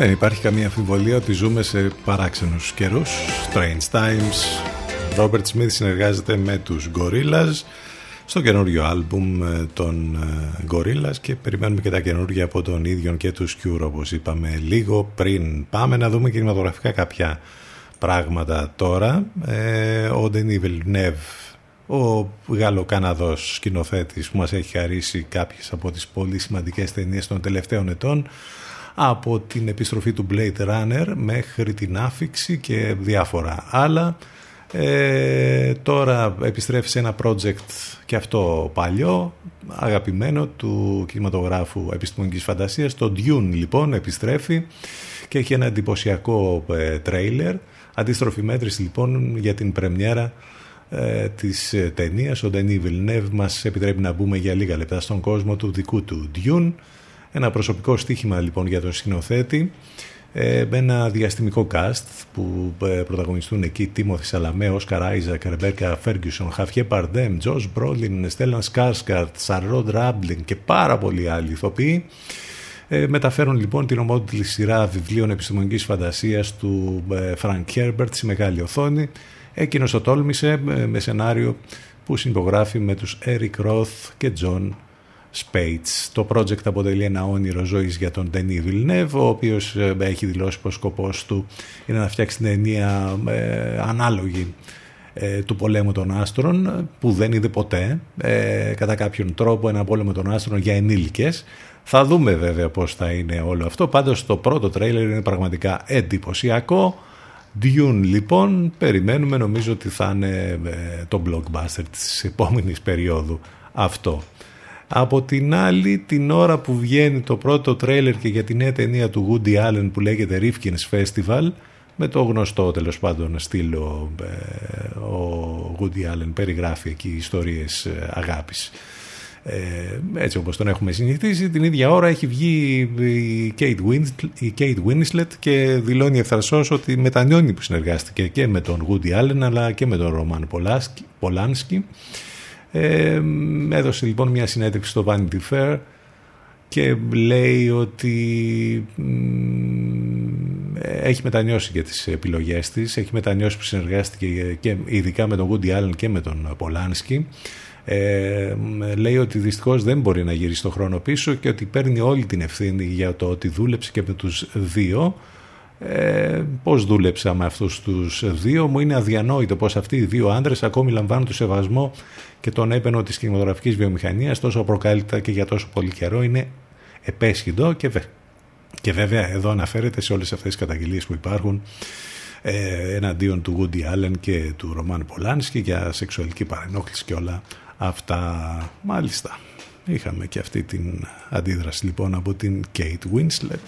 Δεν υπάρχει καμία αμφιβολία ότι ζούμε σε παράξενους καιρούς. Strange Times. Robert Smith συνεργάζεται με τους Gorillaz στο καινούριο άλμπουμ ε, των ε, Gorillaz και περιμένουμε και τα καινούργια από τον ίδιο και τους Cure όπως είπαμε λίγο πριν. Πάμε να δούμε κινηματογραφικά κάποια πράγματα τώρα. Ε, ο Denis Villeneuve, ο Γαλλο-Καναδός σκηνοθέτης που μας έχει χαρίσει κάποιες από τις πολύ σημαντικές ταινίες των τελευταίων ετών από την επιστροφή του Blade Runner μέχρι την άφηξη και διάφορα άλλα. Ε, τώρα επιστρέφει σε ένα project και αυτό παλιό, αγαπημένο του κινηματογράφου επιστημονικής φαντασίας. Το Dune λοιπόν επιστρέφει και έχει ένα εντυπωσιακό ε, τρέιλερ. Αντίστροφη μέτρηση λοιπόν για την πρεμιέρα ε, της ε, ταινίας. Ο Denis Villeneuve μας επιτρέπει να μπούμε για λίγα λεπτά στον κόσμο του δικού του Dune. Ένα προσωπικό στοίχημα λοιπόν για τον σκηνοθέτη ε, με ένα διαστημικό cast που ε, πρωταγωνιστούν εκεί Τίμοθι Σαλαμέ, Όσκαρ Άιζακ, Ρεμπέκα Φέργκιουσον, Χαβιέ Μπαρδέμ, Τζος Μπρόλιν, Στέλαν Σκάρσγκαρντ, Σάρλοτ Ράμπλινγκ και πάρα πολλοί άλλοι ηθοποιοί ε, μεταφέρουν λοιπόν την ομότιτλη σειρά βιβλίων επιστημονικής φαντασίας του Φρανκ Χέρμπερτ στη μεγάλη οθόνη. Εκείνος το τόλμησε ε, με σενάριο που συμπογράφει με τους Eric Roth και John Spates. Το project αποτελεί ένα όνειρο ζωής για τον Denis Villeneuve, ο οποίος ε, έχει δηλώσει πως ο σκοπός του είναι να φτιάξει την ταινία ε, ανάλογη ε, του πολέμου των άστρων που δεν είδε ποτέ ε, κατά κάποιον τρόπο ένα πόλεμο των άστρων για ενήλικες. Θα δούμε βέβαια πως θα είναι όλο αυτό. Πάντως το πρώτο τρέιλερ είναι πραγματικά εντυπωσιακό. Dune λοιπόν περιμένουμε. Νομίζω ότι θα είναι ε, το blockbuster της επόμενης περίοδου αυτό από την άλλη, την ώρα που βγαίνει το πρώτο τρέιλερ και για την νέα ταινία του Woody Allen που λέγεται Rifkin's Festival, με το γνωστό τέλος πάντων στήλο ε, ο Woody Allen περιγράφει εκεί ιστορίες ε, αγάπης. Ε, έτσι όπως τον έχουμε συνηθίσει την ίδια ώρα έχει βγει η Kate, Winslet, η Kate Winslet και δηλώνει ευθαρσώς ότι μετανιώνει που συνεργάστηκε και με τον Woody Allen αλλά και με τον Ρωμάν Πολάνσκι ε, έδωσε λοιπόν μια συνέντευξη στο Vanity Fair και λέει ότι έχει μετανιώσει για τις επιλογές της, έχει μετανιώσει που συνεργάστηκε και ειδικά με τον Woody Allen και με τον Πολάνσκι. Ε, λέει ότι δυστυχώς δεν μπορεί να γυρίσει το χρόνο πίσω και ότι παίρνει όλη την ευθύνη για το ότι δούλεψε και με τους δύο ε, πώς δούλεψα με αυτούς τους δύο; Μου είναι αδιανόητο πως αυτοί οι δύο άντρες ακόμη λαμβάνουν το σεβασμό και τον έπαινο της κινηματογραφικής βιομηχανίας τόσο προκάλυπτα και για τόσο πολύ καιρό. Είναι επέσχυντο και, βε... και βέβαια εδώ αναφέρεται σε όλες αυτές τις καταγγελίες που υπάρχουν ε, εναντίον του Woody Allen και του Ρωμάν Πολάνσκι για σεξουαλική παρενόχληση και όλα αυτά. Μάλιστα. Είχαμε και αυτή την αντίδραση λοιπόν από την Kate Winslet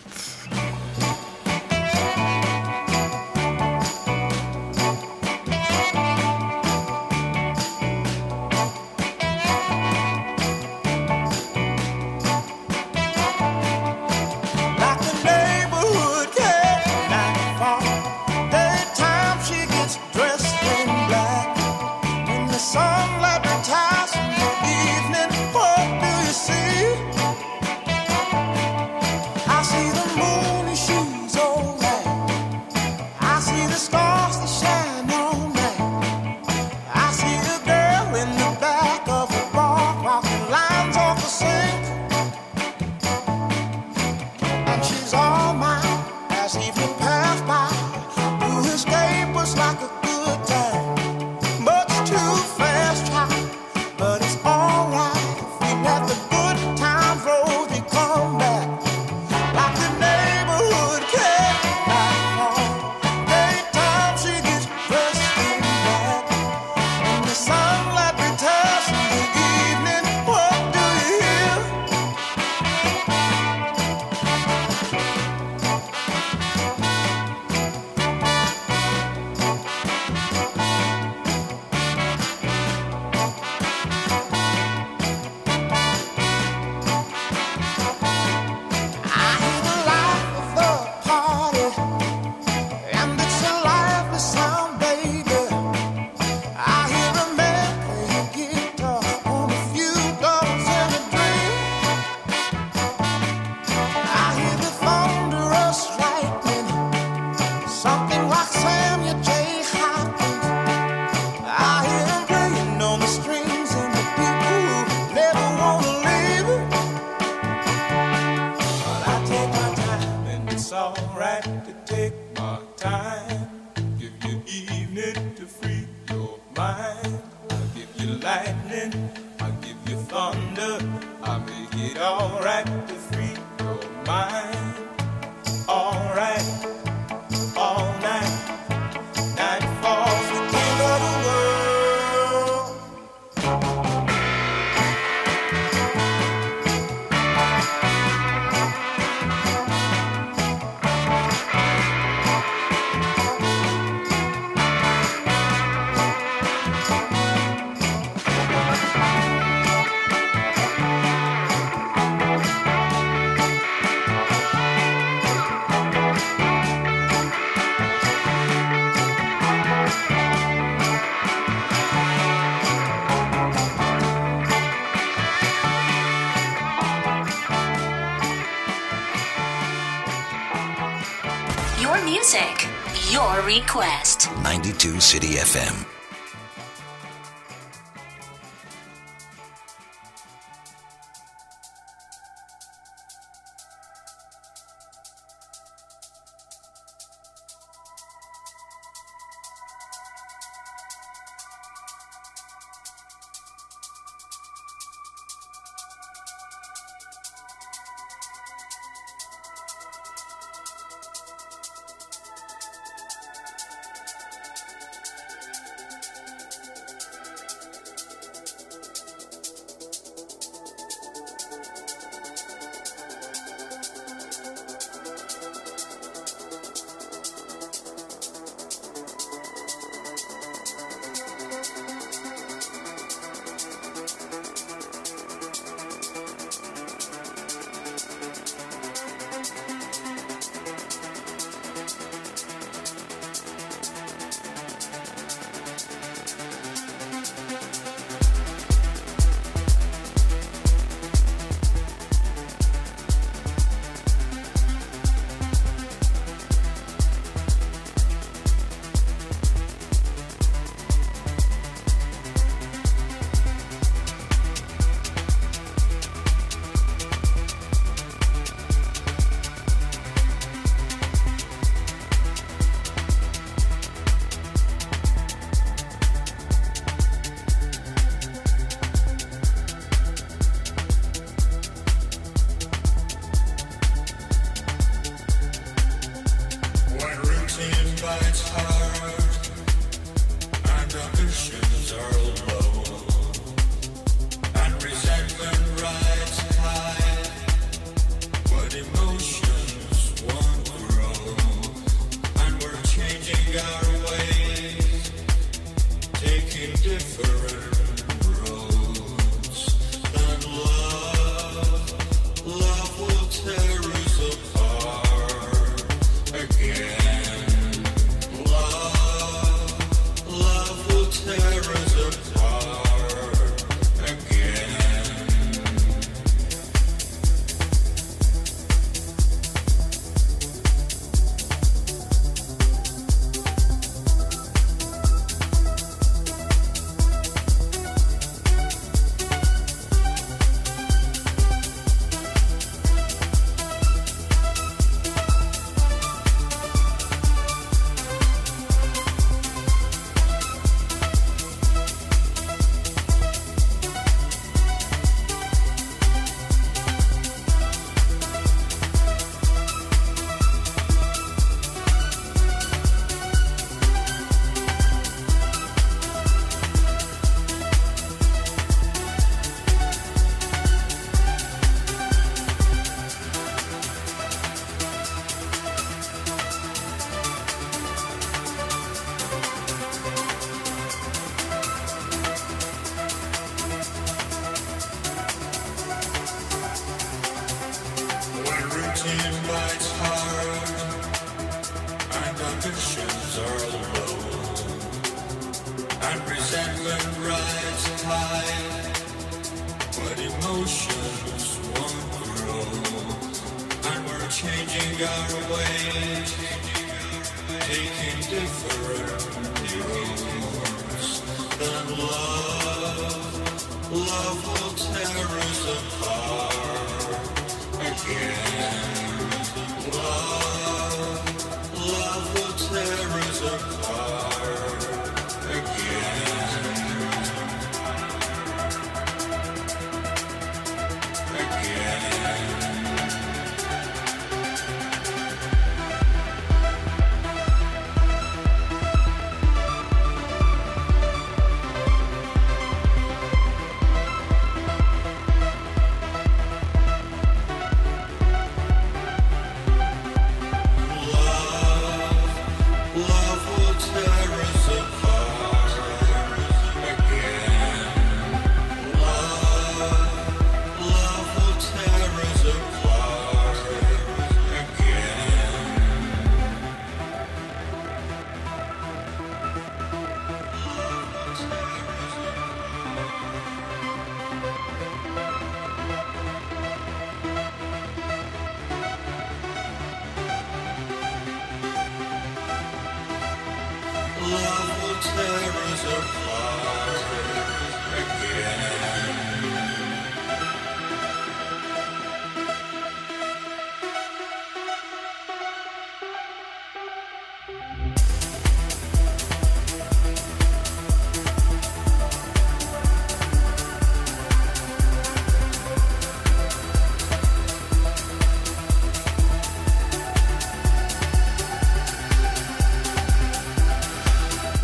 92 City FM.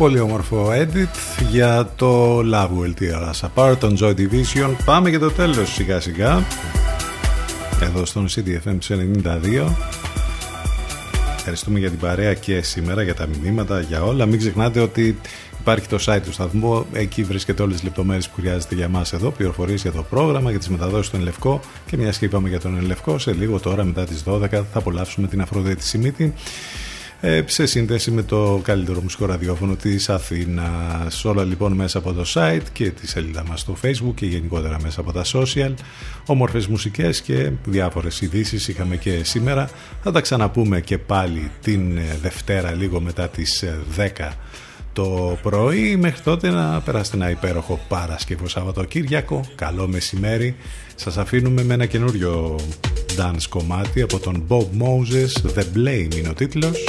Πολύ όμορφο edit για το Love Will Tear Us Apart, τον Joy Division. Πάμε για το τέλος σιγά σιγά. Εδώ στον CDFM 92. Ευχαριστούμε για την παρέα και σήμερα, για τα μηνύματα, για όλα. Μην ξεχνάτε ότι υπάρχει το site του σταθμού. Εκεί βρίσκεται όλες τις λεπτομέρειες που χρειάζεται για εμάς εδώ. Πληροφορίες για το πρόγραμμα, για τις μεταδόσεις στον Ελευκό. Και μια και είπαμε για τον Ελευκό, σε λίγο τώρα μετά τις 12 θα απολαύσουμε την Αφροδίτη Σιμίτη ε, σε σύνδεση με το καλύτερο μουσικό ραδιόφωνο της Αθήνας. Όλα λοιπόν μέσα από το site και τη σελίδα μας στο facebook και γενικότερα μέσα από τα social. Όμορφες μουσικές και διάφορες ειδήσεις είχαμε και σήμερα. Θα τα ξαναπούμε και πάλι την ε, Δευτέρα λίγο μετά τις ε, 10 το πρωί. Μέχρι τότε να περάσετε ένα υπέροχο Παρασκευό Σαββατοκύριακο. Καλό μεσημέρι. Σας αφήνουμε με ένα καινούριο dance κομμάτι από τον Bob Moses. The Blame είναι ο τίτλος.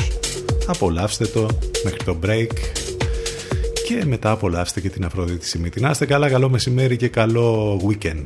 Απολαύστε το μέχρι το break και μετά απολαύστε και την Αφροδίτη Σιμίτη. Να είστε καλά, καλό μεσημέρι και καλό weekend.